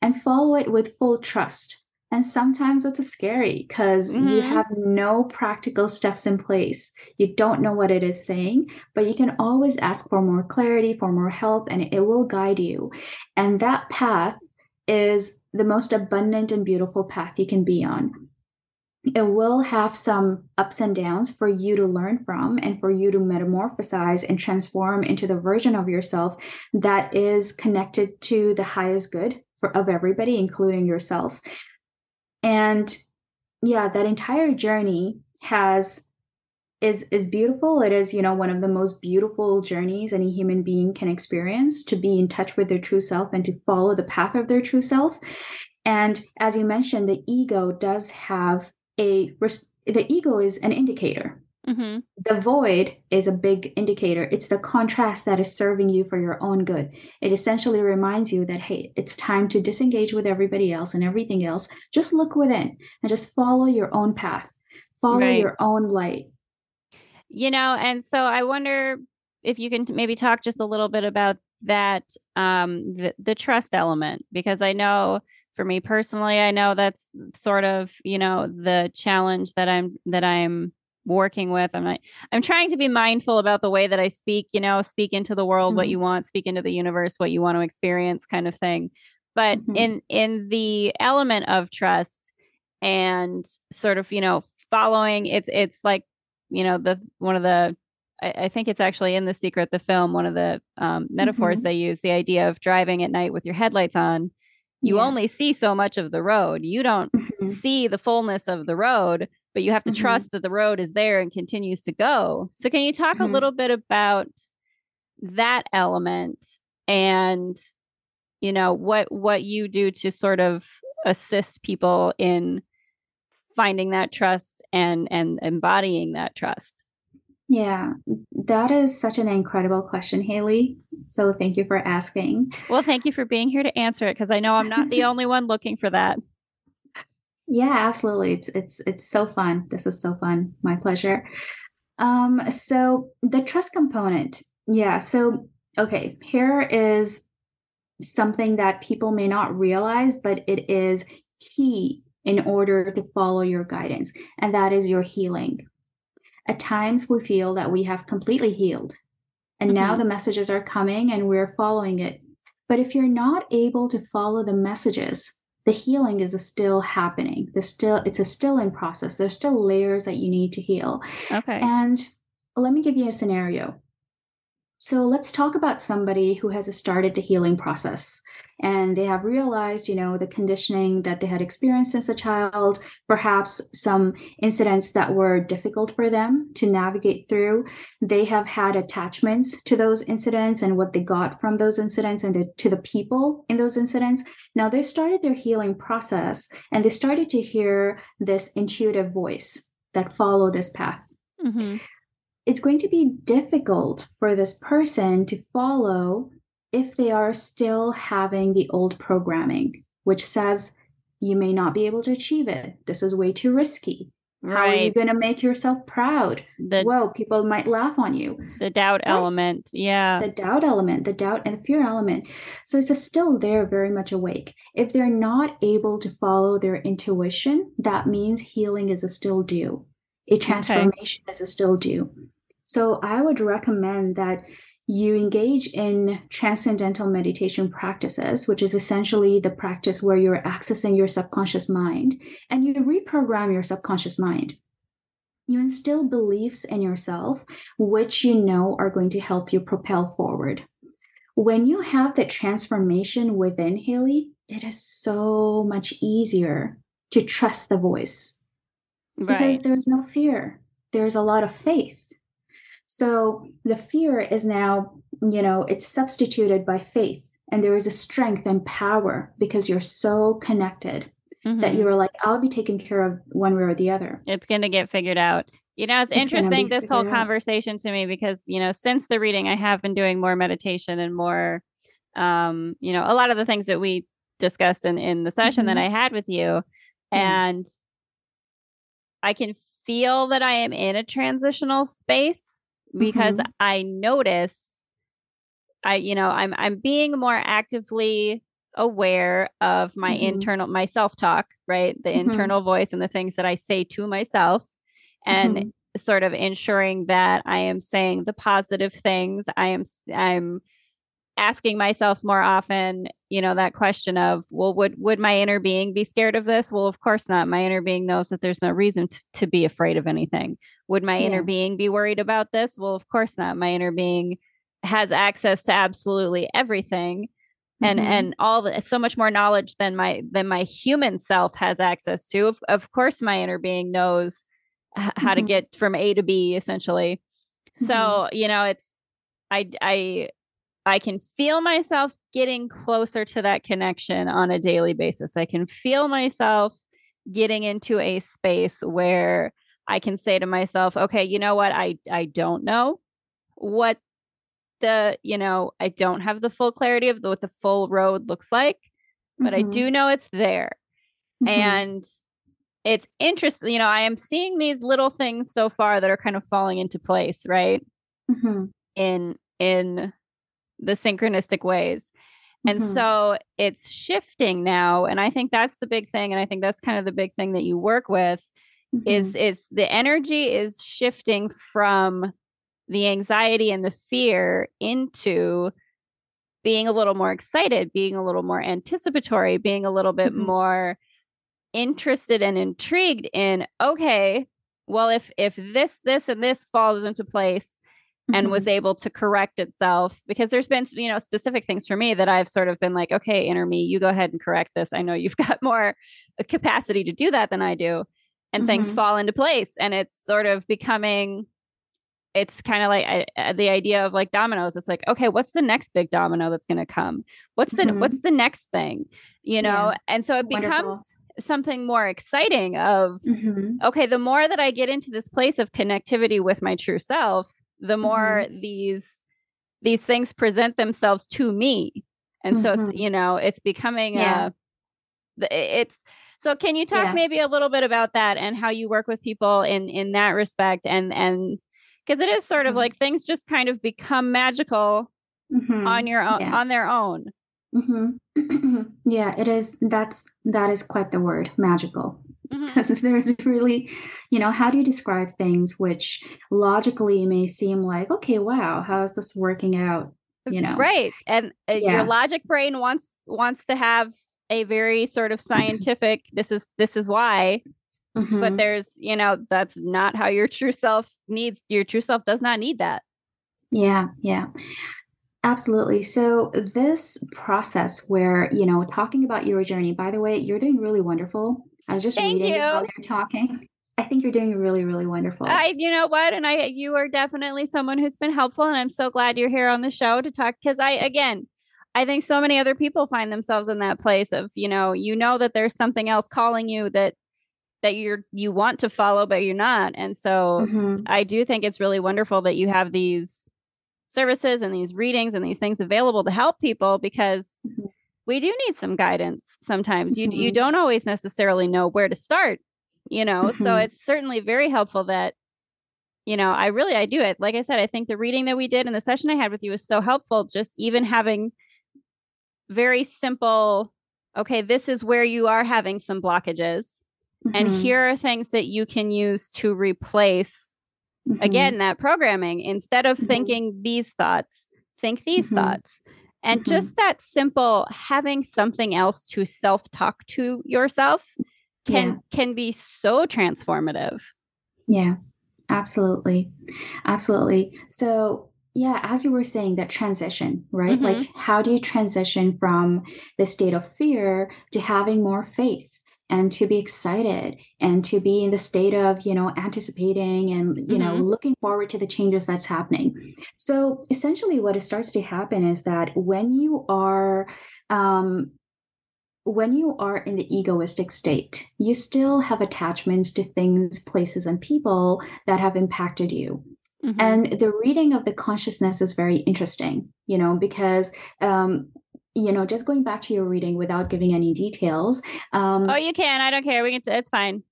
and follow it with full trust. And sometimes it's scary because mm-hmm. you have no practical steps in place. You don't know what it is saying, but you can always ask for more clarity, for more help, and it will guide you. And that path is the most abundant and beautiful path you can be on. It will have some ups and downs for you to learn from and for you to metamorphosize and transform into the version of yourself that is connected to the highest good for, of everybody, including yourself. And yeah, that entire journey has is is beautiful. It is you know one of the most beautiful journeys any human being can experience to be in touch with their true self and to follow the path of their true self. And as you mentioned the ego does have a the ego is an indicator Mm-hmm. The void is a big indicator. It's the contrast that is serving you for your own good. It essentially reminds you that, hey, it's time to disengage with everybody else and everything else. Just look within and just follow your own path, follow right. your own light. you know, and so I wonder if you can maybe talk just a little bit about that um the, the trust element because I know for me personally I know that's sort of, you know, the challenge that I'm that I'm working with i'm not, i'm trying to be mindful about the way that i speak you know speak into the world mm-hmm. what you want speak into the universe what you want to experience kind of thing but mm-hmm. in in the element of trust and sort of you know following it's it's like you know the one of the I, I think it's actually in the secret the film one of the um, metaphors mm-hmm. they use the idea of driving at night with your headlights on you yeah. only see so much of the road you don't mm-hmm. see the fullness of the road but you have to mm-hmm. trust that the road is there and continues to go. So can you talk a mm-hmm. little bit about that element and you know what what you do to sort of assist people in finding that trust and and embodying that trust? Yeah that is such an incredible question Haleigh. So thank you for asking. Well thank you for being here to answer it because i know i'm not the only one looking for that yeah absolutely it's it's it's so fun this is so fun my pleasure um so the trust component yeah so okay here is something that people may not realize, but it is key in order to follow your guidance, and that is your healing. At times, we feel that we have completely healed, and mm-hmm. now the messages are coming and we're following it. But if you're not able to follow the messages, the healing is still happening. There's still it's a still in process. There's still layers that you need to heal. Okay. And let me give you a scenario. So let's talk about somebody who has started the healing process and they have realized, you know, the conditioning that they had experienced as a child, perhaps some incidents that were difficult for them to navigate through. They have had attachments to those incidents and what they got from those incidents and the, to the people in those incidents. Now they started their healing process and they started to hear this intuitive voice that follow this path. Mm-hmm it's going to be difficult for this person to follow if they are still having the old programming, which says you may not be able to achieve it. This is way too risky. Right. How are you going to make yourself proud? The, Whoa, people might laugh on you. The doubt right? element. Yeah. The doubt element, the doubt and fear element. So it's still there, very much awake. If they're not able to follow their intuition, that means healing is a still due. A transformation okay. is still due. So I would recommend that you engage in transcendental meditation practices, which is essentially the practice where you're accessing your subconscious mind and you reprogram your subconscious mind. You instill beliefs in yourself, which you know are going to help you propel forward. When you have that transformation within Haleigh, it is so much easier to trust the voice right. because there's no fear. There's a lot of faith. So the fear is now, you know, it's substituted by faith. And there is a strength and power because you're so connected mm-hmm. that you're like, I'll be taken care of one way or the other. It's going to get figured out. You know, it's, it's interesting this whole out. conversation to me because, you know, since the reading, I have been doing more meditation and more, um, you know, a lot of the things that we discussed in, in the session mm-hmm. that I had with you. Mm-hmm. And I can feel that I am in a transitional space because mm-hmm. I notice I you know I'm I'm being more actively aware of my mm-hmm. internal my self-talk, right? The mm-hmm. internal voice and the things that I say to myself and mm-hmm. sort of ensuring that I am saying the positive things. I am I'm asking myself more often, you know, that question of, well, would would my inner being be scared of this? Well, of course not. My inner being knows that there's no reason to, to be afraid of anything. Would my yeah. inner being be worried about this? Well, of course not. My inner being has access to absolutely everything and mm-hmm. and all the so much more knowledge than my than my human self has access to of, of course my inner being knows h- how mm-hmm. to get from a to b essentially mm-hmm. so you know it's i i I can feel myself getting closer to that connection on a daily basis. I can feel myself getting into a space where I can say to myself, okay, you know what? I I don't know what the, you know, I don't have the full clarity of the, what the full road looks like, but mm-hmm. I do know it's there. Mm-hmm. And it's interesting. You know, I am seeing these little things so far that are kind of falling into place, right? Mm-hmm. In in the synchronistic ways. And Mhm. so it's shifting now. And I think that's the big thing. And I think that's kind of the big thing that you work with is is the energy is shifting from the anxiety and the fear into being a little more excited, being a little more anticipatory, being a little bit Mhm. more interested and intrigued in okay, well if if this this and this falls into place and was able to correct itself because there's been you know specific things for me that I've sort of been like okay inner me you go ahead and correct this I know you've got more capacity to do that than I do and things Mhm. fall into place and it's sort of becoming it's kind of like uh, uh, the idea of like dominoes it's like okay what's the next big domino that's going to come what's the Mhm. what's the next thing you know Yeah. and so it Wonderful. becomes something more exciting of Mhm. okay the more that i get into this place of connectivity with my true self the more these these things present themselves to me and so it's, Mhm. you know it's becoming Yeah. a it's so can you talk Yeah. maybe a little bit about that and how you work with people in in that respect and and because it is sort of Mhm. like things just kind of become magical on your own Yeah. on their own Mhm. yeah, it is. That's that is quite the word, magical. Mhm. Because there's really, you know, how do you describe things which logically may seem like, okay, wow, how is this working out? You know, right and uh, your logic brain wants wants to have a very sort of scientific this is this is why but Mhm. there's you know that's not how your true self needs your true self does not need that Yeah, yeah. Absolutely. So this process where, you know, talking about your journey, by the way, you're doing really wonderful. I was just Thank reading it while you. you're talking. I think you're doing really, really wonderful. I, you know what, and I, you are definitely someone who's been helpful, and I'm so glad you're here on the show to talk. Because I, again, I think so many other people find themselves in that place of, you know, you know that there's something else calling you that that you're you want to follow, but you're not, and so Mhm. I do think it's really wonderful that you have these services and these readings and these things available to help people because Mhm. We do need some guidance sometimes. You you Mhm. don't always necessarily know where to start, you know. So Mhm. it's certainly very helpful that you know, I really I do it. Like I said, I think the reading that we did and the session I had with you was so helpful just even having very simple okay, this is where you are having some blockages and Mhm. here are things that you can use to replace Mhm. again that programming instead of Mhm. thinking these thoughts think these Mhm. thoughts and Mhm. just that simple having something else to self talk to yourself can Yeah. can be so transformative Yeah, absolutely. Absolutely. So, yeah, as you were saying, that transition, right? Mhm. Like, how do you transition from the state of fear to having more faith and to be excited and to be in the state of, you know, anticipating and, you know, Mhm. looking forward to the changes that's happening? So, essentially, what it starts to happen is that when you are, um, when you are in the egoistic state, you still have attachments to things, places, and people that have impacted you. Mhm. And the reading of the consciousness is very interesting, you know, because, um, you know, just going back to your reading without giving any details. Um, oh you can i don't care we can it's fine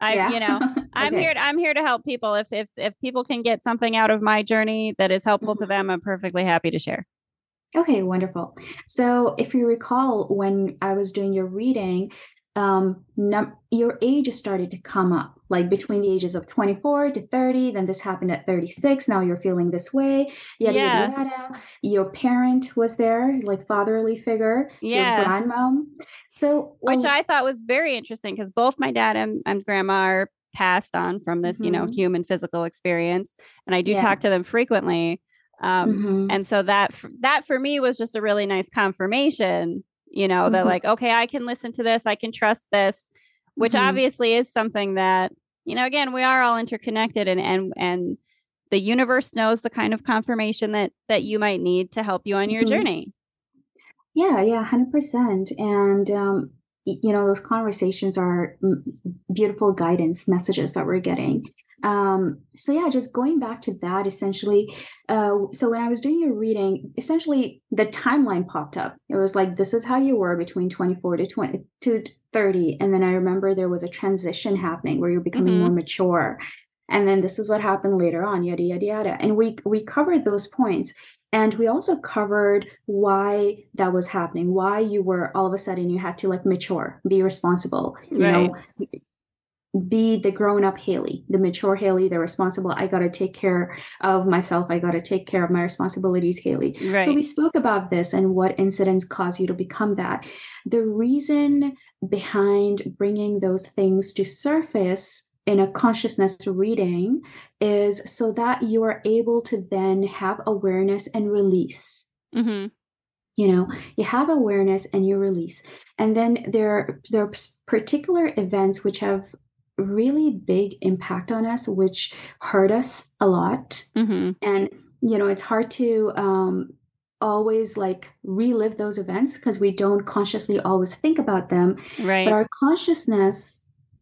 i yeah. you know i'm Okay. here i'm here to help people if if if people can get something out of my journey that is helpful to Mhm. them i'm perfectly happy to share Okay, wonderful. So, if you recall, when I was doing your reading, um, num- your age started to come up, like between the ages of 24 to 30. Then this happened at 36. Now you're feeling this way. Yada, Yeah. yada, yada. Your parent was there, like fatherly figure, Yeah. your grandmom. So, which well, I thought was very interesting because both my dad and, and grandma are passed on from this, you know, Mhm. human physical experience, and I do Yeah. talk to them frequently. Um, mhm, And so that that for me was just a really nice confirmation, you know, that Mhm. like, okay, I can listen to this, I can trust this, which Mhm. obviously is something that, you know, again, we are all interconnected, and and and the universe knows the kind of confirmation that that you might need to help you on your Mhm. journey. Yeah, yeah, 100%. And, um, you know, those conversations are beautiful guidance messages that we're getting. Um, so yeah, just going back to that essentially. Uh, so when I was doing your reading, essentially the timeline popped up. It was like this is how you were between 24 to 20 to 30, and then I remember there was a transition happening where you're becoming mm-hmm. more mature, and then this is what happened later on, yada yada yada. And we we covered those points. And we also covered why that was happening, why you were all of a sudden you had to like mature, be responsible, you right. know, be the grown up Haleigh, the mature Haleigh, the responsible. I got to take care of myself. I got to take care of my responsibilities, Haleigh. Right. So we spoke about this and what incidents cause you to become that. The reason behind bringing those things to surface in a consciousness reading is so that you are able to then have awareness and release. Mm-hmm you know you have awareness and you release and then there there are particular events which have really big impact on us, which hurt us a lot. Mm-hmm. And, you know, it's hard to um, always like relive those events because we don't consciously always think about them. Right. But our consciousness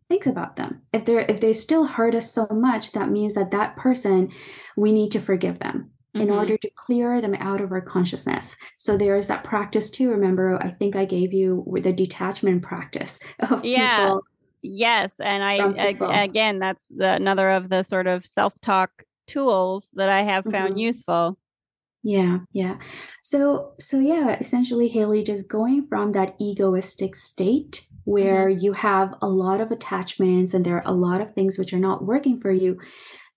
thinks about them. If they're if they still hurt us so much, that means that that person we need to forgive them in mm-hmm. order to clear them out of our consciousness. So there's that practice too. Remember, I think I gave you the detachment practice of yeah. people Yes, and I again, that's the, another of the sort of self-talk tools that I have found mm-hmm. useful. Yeah, yeah. So, so yeah, essentially, Haleigh, just going from that egoistic state where mm-hmm. you have a lot of attachments and there are a lot of things which are not working for you.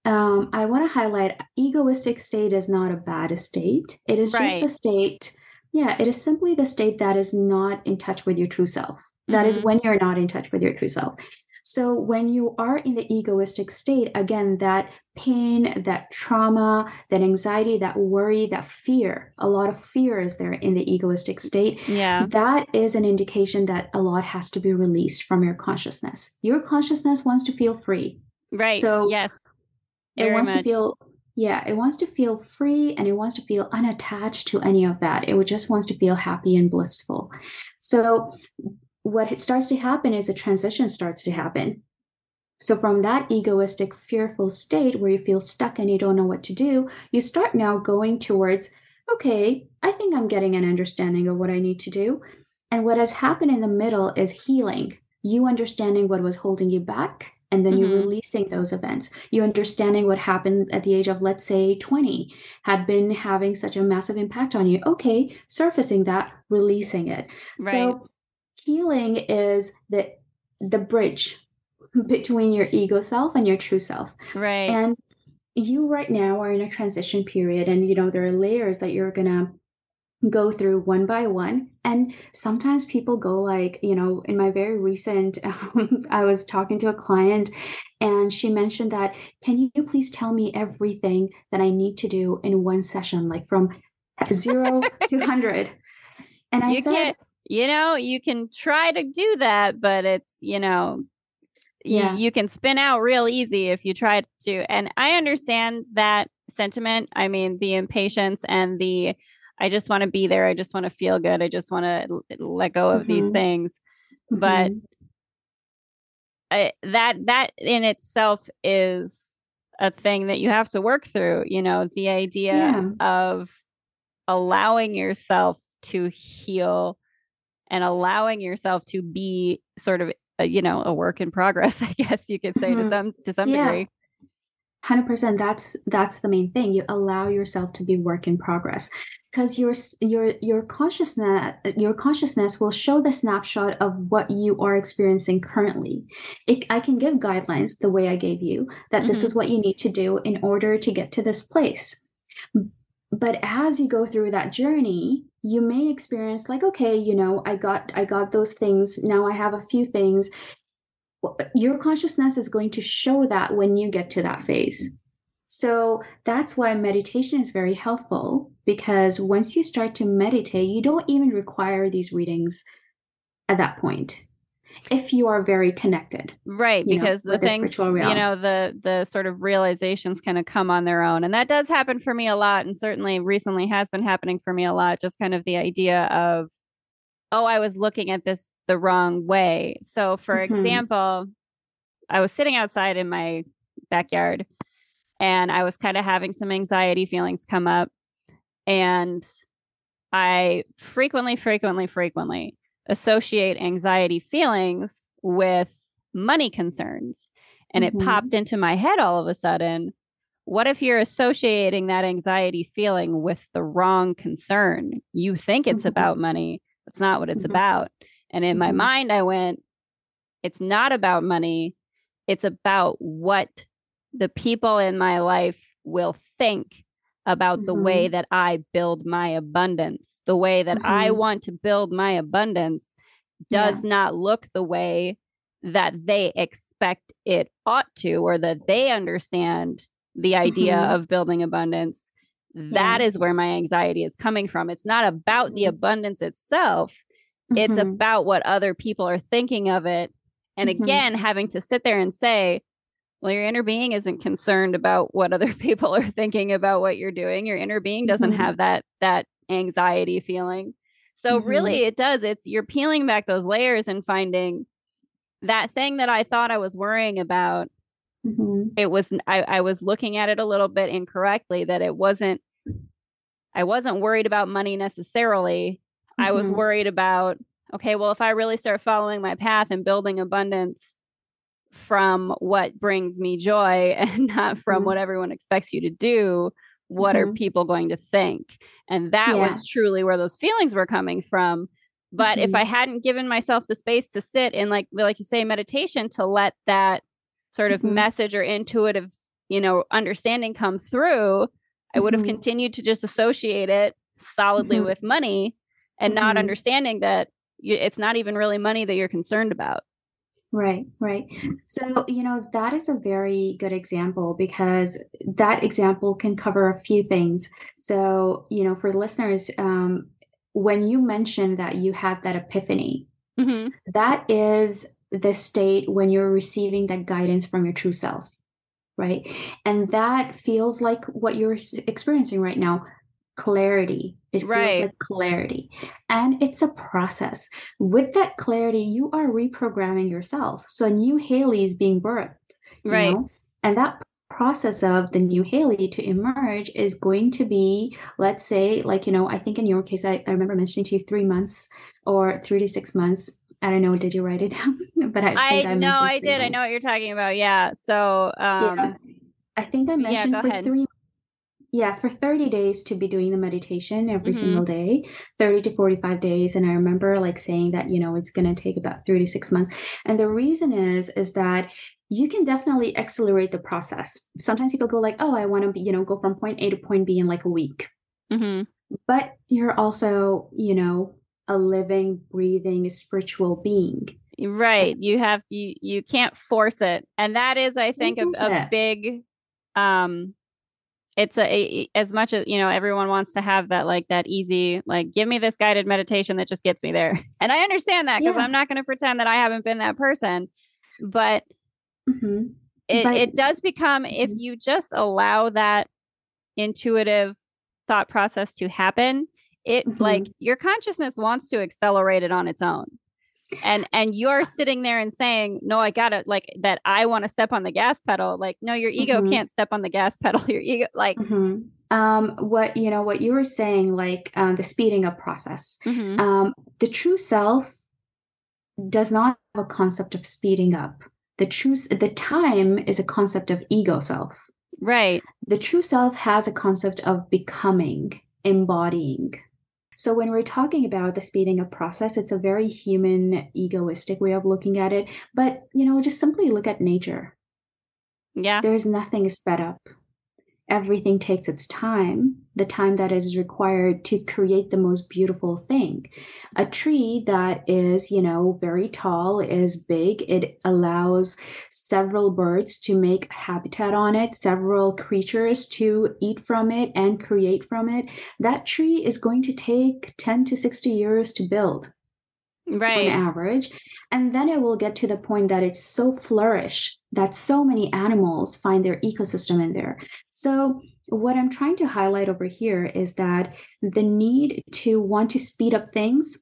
Um, I want to highlight egoistic state is not a bad state. It is right. just a state. Yeah, it is simply the state that is not in touch with your true self. That mm-hmm. is when you're not in touch with your true self. So when you are in the egoistic state, again, that pain, that trauma, that anxiety, that worry, that fear, a lot of fear is there in the egoistic state. Yeah. That is an indication that a lot has to be released from your consciousness. Your consciousness wants to feel free. Right. So yes. Very it wants much. to feel yeah, it wants to feel free and it wants to feel unattached to any of that. It just wants to feel happy and blissful. So what starts to happen is a transition starts to happen. So, from that egoistic, fearful state where you feel stuck and you don't know what to do, you start now going towards, okay, I think I'm getting an understanding of what I need to do. And what has happened in the middle is healing, you understanding what was holding you back. And then mm-hmm. you releasing those events. You understanding what happened at the age of, let's say, 20 had been having such a massive impact on you. Okay, surfacing that, releasing it. Right. So healing is the the bridge between your ego self and your true self. Right. And you right now are in a transition period and you know there are layers that you're going to go through one by one and sometimes people go like you know in my very recent um, i was talking to a client and she mentioned that can you please tell me everything that i need to do in one session like from 0 to 100 and i you said you know, you can try to do that, but it's, you know, yeah. you, you can spin out real easy if you try to. And I understand that sentiment. I mean, the impatience and the, I just want to be there. I just want to feel good. I just want to l- let go of mm-hmm. these things. Mm-hmm. But I, that, that in itself is a thing that you have to work through. You know, the idea yeah. of allowing yourself to heal and allowing yourself to be sort of a, you know a work in progress i guess you could say mm-hmm. to some to some yeah. degree 100% that's that's the main thing you allow yourself to be work in progress because your your your consciousness your consciousness will show the snapshot of what you are experiencing currently it, i can give guidelines the way i gave you that mm-hmm. this is what you need to do in order to get to this place but as you go through that journey you may experience like okay you know i got i got those things now i have a few things. Your consciousness is going to show that when you get to that phase. So that's why meditation is very helpful because once you start to meditate you don't even require these readings at that point if you are very connected right because know, the things you know the the sort of realizations kind of come on their own and that does happen for me a lot and certainly recently has been happening for me a lot just kind of the idea of oh i was looking at this the wrong way so for mm-hmm. example i was sitting outside in my backyard and I was kind of having some anxiety feelings come up. And I frequently, frequently, frequently associate anxiety feelings with money concerns. And mm-hmm. it popped into my head all of a sudden. What if you're associating that anxiety feeling with the wrong concern? You think it's mm-hmm. about money. That's not what it's mm-hmm. about. And in my mm-hmm. mind, I went, it's not about money. It's about what the people in my life will think about mm-hmm. the way mm-hmm. that I build my abundance. The way that mm-hmm. I want to build my abundance does yeah. not look the way that they expect it ought to, or that they understand the idea mm-hmm. of building abundance. That yeah. is where my anxiety is coming from. It's not about the mm-hmm. abundance itself, it's mm-hmm. about what other people are thinking of it. And again, having to sit there and say, well your inner being isn't concerned about what other people are thinking about what you're doing your inner being doesn't mm-hmm. have that that anxiety feeling so mm-hmm. really it does it's you're peeling back those layers and finding that thing that i thought i was worrying about mm-hmm. it was I, I was looking at it a little bit incorrectly that it wasn't i wasn't worried about money necessarily i was mm-hmm. worried about okay well if i really start following my path and building abundance from what brings me joy and not from mm-hmm. what everyone expects you to do what mm-hmm. are people going to think and that yeah. was truly where those feelings were coming from but mm-hmm. if i hadn't given myself the space to sit in like like you say meditation to let that sort of mm-hmm. message or intuitive you know understanding come through i would have mm-hmm. continued to just associate it solidly mm-hmm. with money and not understanding that it's not even really money that you're concerned about Right, right. So, you know, that is a very good example because that example can cover a few things. So, you know, for listeners, um, when you mentioned that you had that epiphany, mm-hmm. that is the state when you're receiving that guidance from your true self, right? And that feels like what you're experiencing right now clarity. It right. feels like clarity. And it's a process. With that clarity, you are reprogramming yourself. So a new Haleigh is being birthed. Right. Know? And that process of the new Haleigh to emerge is going to be, let's say, like, you know, I think in your case, I, I remember mentioning to you three months or three to six months. I don't know. Did you write it down? but I, I, I know I did. Months. I know what you're talking about. Yeah. So, um, yeah. I think I mentioned yeah, for ahead. three yeah, for 30 days to be doing the meditation every mm-hmm. single day, 30 to 45 days. And I remember like saying that, you know, it's going to take about three to six months. And the reason is, is that you can definitely accelerate the process. Sometimes people go like, oh, I want to be, you know, go from point A to point B in like a week. Mm-hmm. But you're also, you know, a living, breathing, spiritual being. Right. You have, you, you can't force it. And that is, I think, a, a big, um, it's a, a, as much as you know everyone wants to have that like that easy like give me this guided meditation that just gets me there and i understand that because yeah. i'm not going to pretend that i haven't been that person but mm-hmm. it, but, it does become mm-hmm. if you just allow that intuitive thought process to happen it mm-hmm. like your consciousness wants to accelerate it on its own and and you're sitting there and saying no i gotta like that i want to step on the gas pedal like no your ego mm-hmm. can't step on the gas pedal your ego like mm-hmm. um what you know what you were saying like um, the speeding up process mm-hmm. um the true self does not have a concept of speeding up the true the time is a concept of ego self right the true self has a concept of becoming embodying so when we're talking about the speeding up process, it's a very human, egoistic way of looking at it. But, you know, just simply look at nature. Yeah. There's nothing sped up everything takes its time, the time that is required to create the most beautiful thing. A tree that is, you know, very tall, is big, it allows several birds to make habitat on it, several creatures to eat from it and create from it. That tree is going to take 10 to 60 years to build. Right. On average. And then it will get to the point that it's so flourish that so many animals find their ecosystem in there. So, what I'm trying to highlight over here is that the need to want to speed up things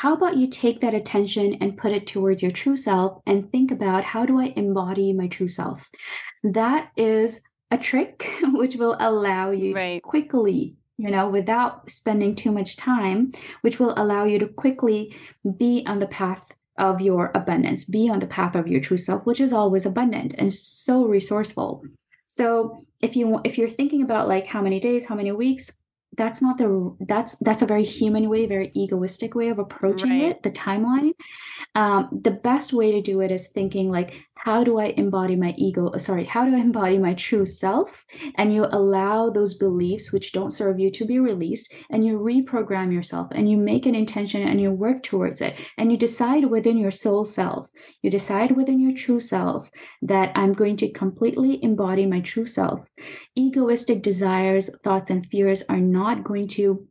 how about you take that attention and put it towards your true self and think about how do I embody my true self? That is a trick which will allow you right. to quickly you know, without spending too much time, which will allow you to quickly be on the path of your abundance, be on the path of your true self, which is always abundant and so resourceful. So if you if you're thinking about like how many days, how many weeks, that's not the that's that's a very human way very egoistic way of approaching right. it the timeline um, the best way to do it is thinking like how do i embody my ego uh, sorry how do i embody my true self? And you allow those beliefs which don't serve you to be released and you reprogram yourself and you make an intention and you work towards it and you decide within your soul self you decide within your true self that i'm going to completely embody my true self. Egoistic desires thoughts and fears are not not going to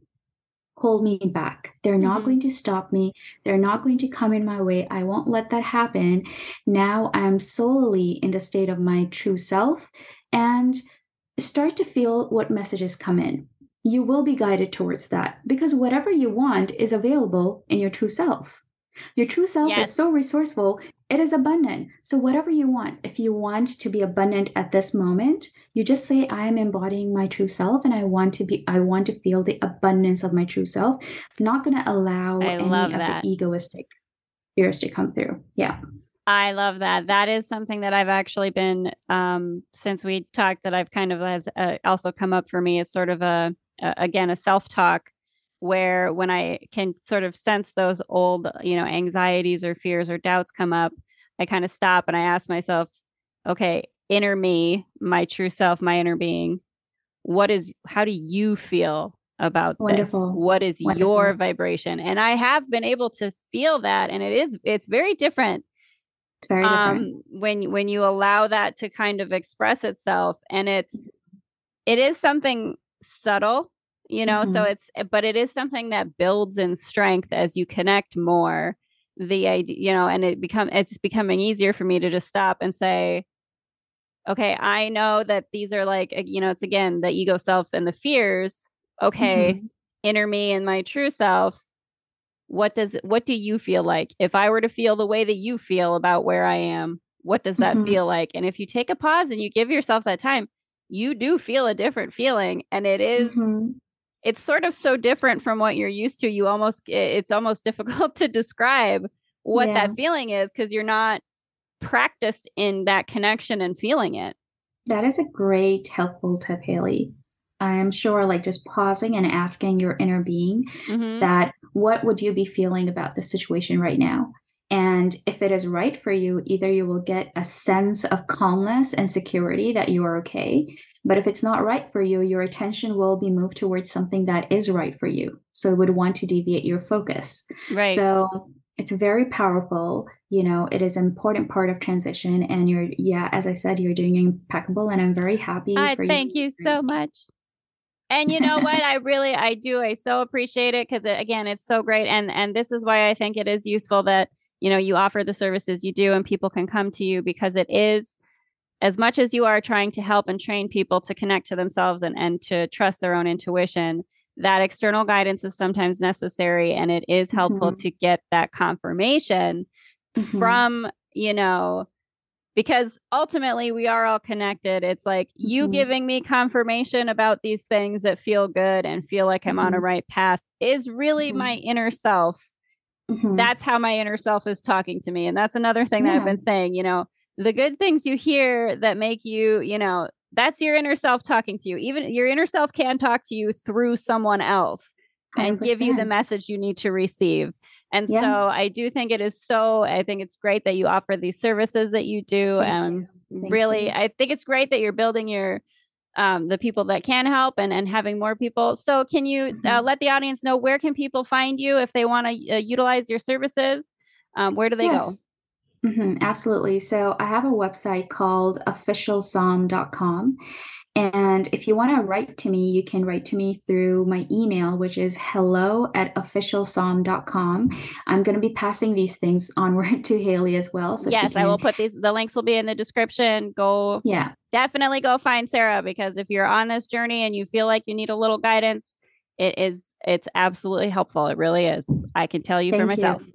hold me back. They're not mm-hmm. going to stop me. They're not going to come in my way. I won't let that happen. Now I'm solely in the state of my true self and start to feel what messages come in. You will be guided towards that because whatever you want is available in your true self. Your true self yes. is so resourceful, it is abundant. So, whatever you want, if you want to be abundant at this moment, you just say, I am embodying my true self and I want to be, I want to feel the abundance of my true self. I'm not going to allow I any of that. the egoistic fears to come through. Yeah. I love that. That is something that I've actually been um, since we talked that I've kind of has uh, also come up for me. It's sort of a, a again a self talk where when I can sort of sense those old, you know, anxieties or fears or doubts come up, I kind of stop and I ask myself, okay, inner me, my true self, my inner being, what is, how do you feel about Wonderful. this? What is Wonderful. your vibration? And I have been able to feel that. And it is, it's very different. It's very different. Um, when, when you allow that to kind of express itself and it's, it is something subtle you know mm-hmm. so it's eh, but it is something that builds in strength as you connect more the idea you know and it become it's becoming easier for me to just stop and say okay i know that these are like you know it's again the ego self and the fears okay mm-hmm. inner me and my true self what does what do you feel like if i were to feel the way that you feel about where i am what does that mm-hmm. feel like and if you take a pause and you give yourself that time you do feel a different feeling and it is, mm-hmm it's sort of so different from what you're used to you almost it's almost difficult to describe what yeah. that feeling is because you're not practiced in that connection and feeling it that is a great helpful tip Haleigh i am sure like just pausing and asking your inner being mm-hmm. that what would you be feeling about the situation right now and if it is right for you, either you will get a sense of calmness and security that you are okay. But if it's not right for you, your attention will be moved towards something that is right for you. So it would want to deviate your focus. Right. So it's very powerful. You know, it is an important part of transition. And you're, yeah, as I said, you're doing impeccable. And I'm very happy I for thank you. Thank you so much. And you know what? I really, I do. I so appreciate it because, uh, again, it's so great. And and this is why I think it is useful that you know you offer the services you do and people can come to you because it is as much as you are trying to help and train people to connect to themselves and, and to trust their own intuition that external guidance is sometimes necessary and it is helpful mm-hmm. to get that confirmation mm-hmm. from you know because ultimately we are all connected it's like you mm-hmm. giving me confirmation about these things that feel good and feel like i'm on a mm-hmm. right path is really my mm-hmm. inner self Mm-hmm. That's how my inner self is talking to me. And that's another thing yeah. that I've been saying, you know, the good things you hear that make you, you know, that's your inner self talking to you. Even your inner self can talk to you through someone else 100%. and give you the message you need to receive. And yeah. so I do think it is so, I think it's great that you offer these services that you do. and really, you. I think it's great that you're building your um, the people that can help and, and having more people. So, can you uh, mm-hmm. let the audience know where can people find you if they want to uh, utilize your services? Um, where do they yes. go? Mm-hmm, absolutely. So, I have a website called officialsom.com. And if you want to write to me, you can write to me through my email, which is hello at officialsom.com. I'm going to be passing these things onward to Haleigh as well. So yes, can... I will put these, the links will be in the description. Go, yeah, definitely go find Sarah because if you're on this journey and you feel like you need a little guidance, it is it's absolutely helpful. It really is. I can tell you Thank for myself. You.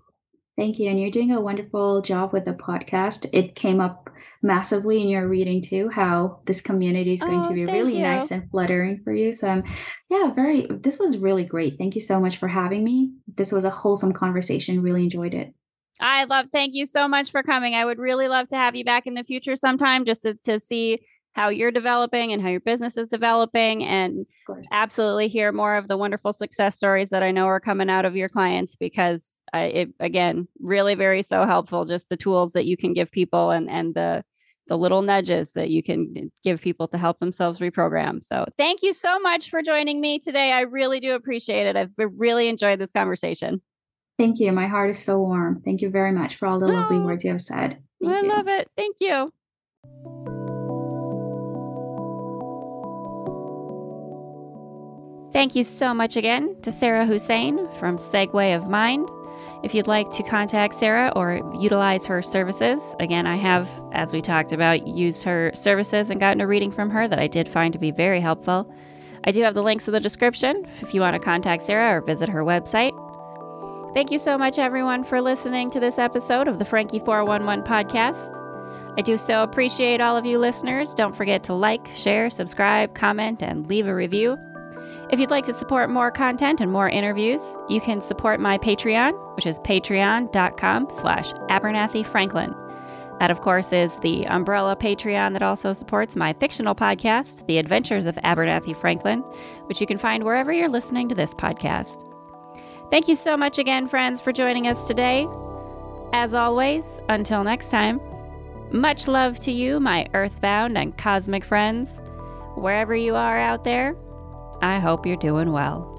Thank you. And you're doing a wonderful job with the podcast. It came up massively in your reading too, how this community is going oh, to be really you. nice and fluttering for you. So, um, yeah, very, this was really great. Thank you so much for having me. This was a wholesome conversation. Really enjoyed it. I love, thank you so much for coming. I would really love to have you back in the future sometime just to, to see how you're developing and how your business is developing and absolutely hear more of the wonderful success stories that I know are coming out of your clients because I, it again really very so helpful just the tools that you can give people and and the the little nudges that you can give people to help themselves reprogram. So, thank you so much for joining me today. I really do appreciate it. I've really enjoyed this conversation. Thank you. My heart is so warm. Thank you very much for all the oh, lovely words you have said. Thank I you. love it. Thank you. Thank you so much again to Sarah Hussain from Segue of Mind. If you'd like to contact Sarah or utilize her services, again, I have, as we talked about, used her services and gotten a reading from her that I did find to be very helpful. I do have the links in the description if you want to contact Sarah or visit her website. Thank you so much, everyone, for listening to this episode of the Franki 411 podcast. I do so appreciate all of you listeners. Don't forget to like, share, subscribe, comment, and leave a review. If you'd like to support more content and more interviews, you can support my Patreon, which is patreon.com slash Abernathy Franklin. That, of course, is the umbrella Patreon that also supports my fictional podcast, The Adventures of Abernathy Franklin, which you can find wherever you're listening to this podcast. Thank you so much again, friends, for joining us today. As always, until next time, much love to you, my earthbound and cosmic friends. Wherever you are out there, I hope you're doing well.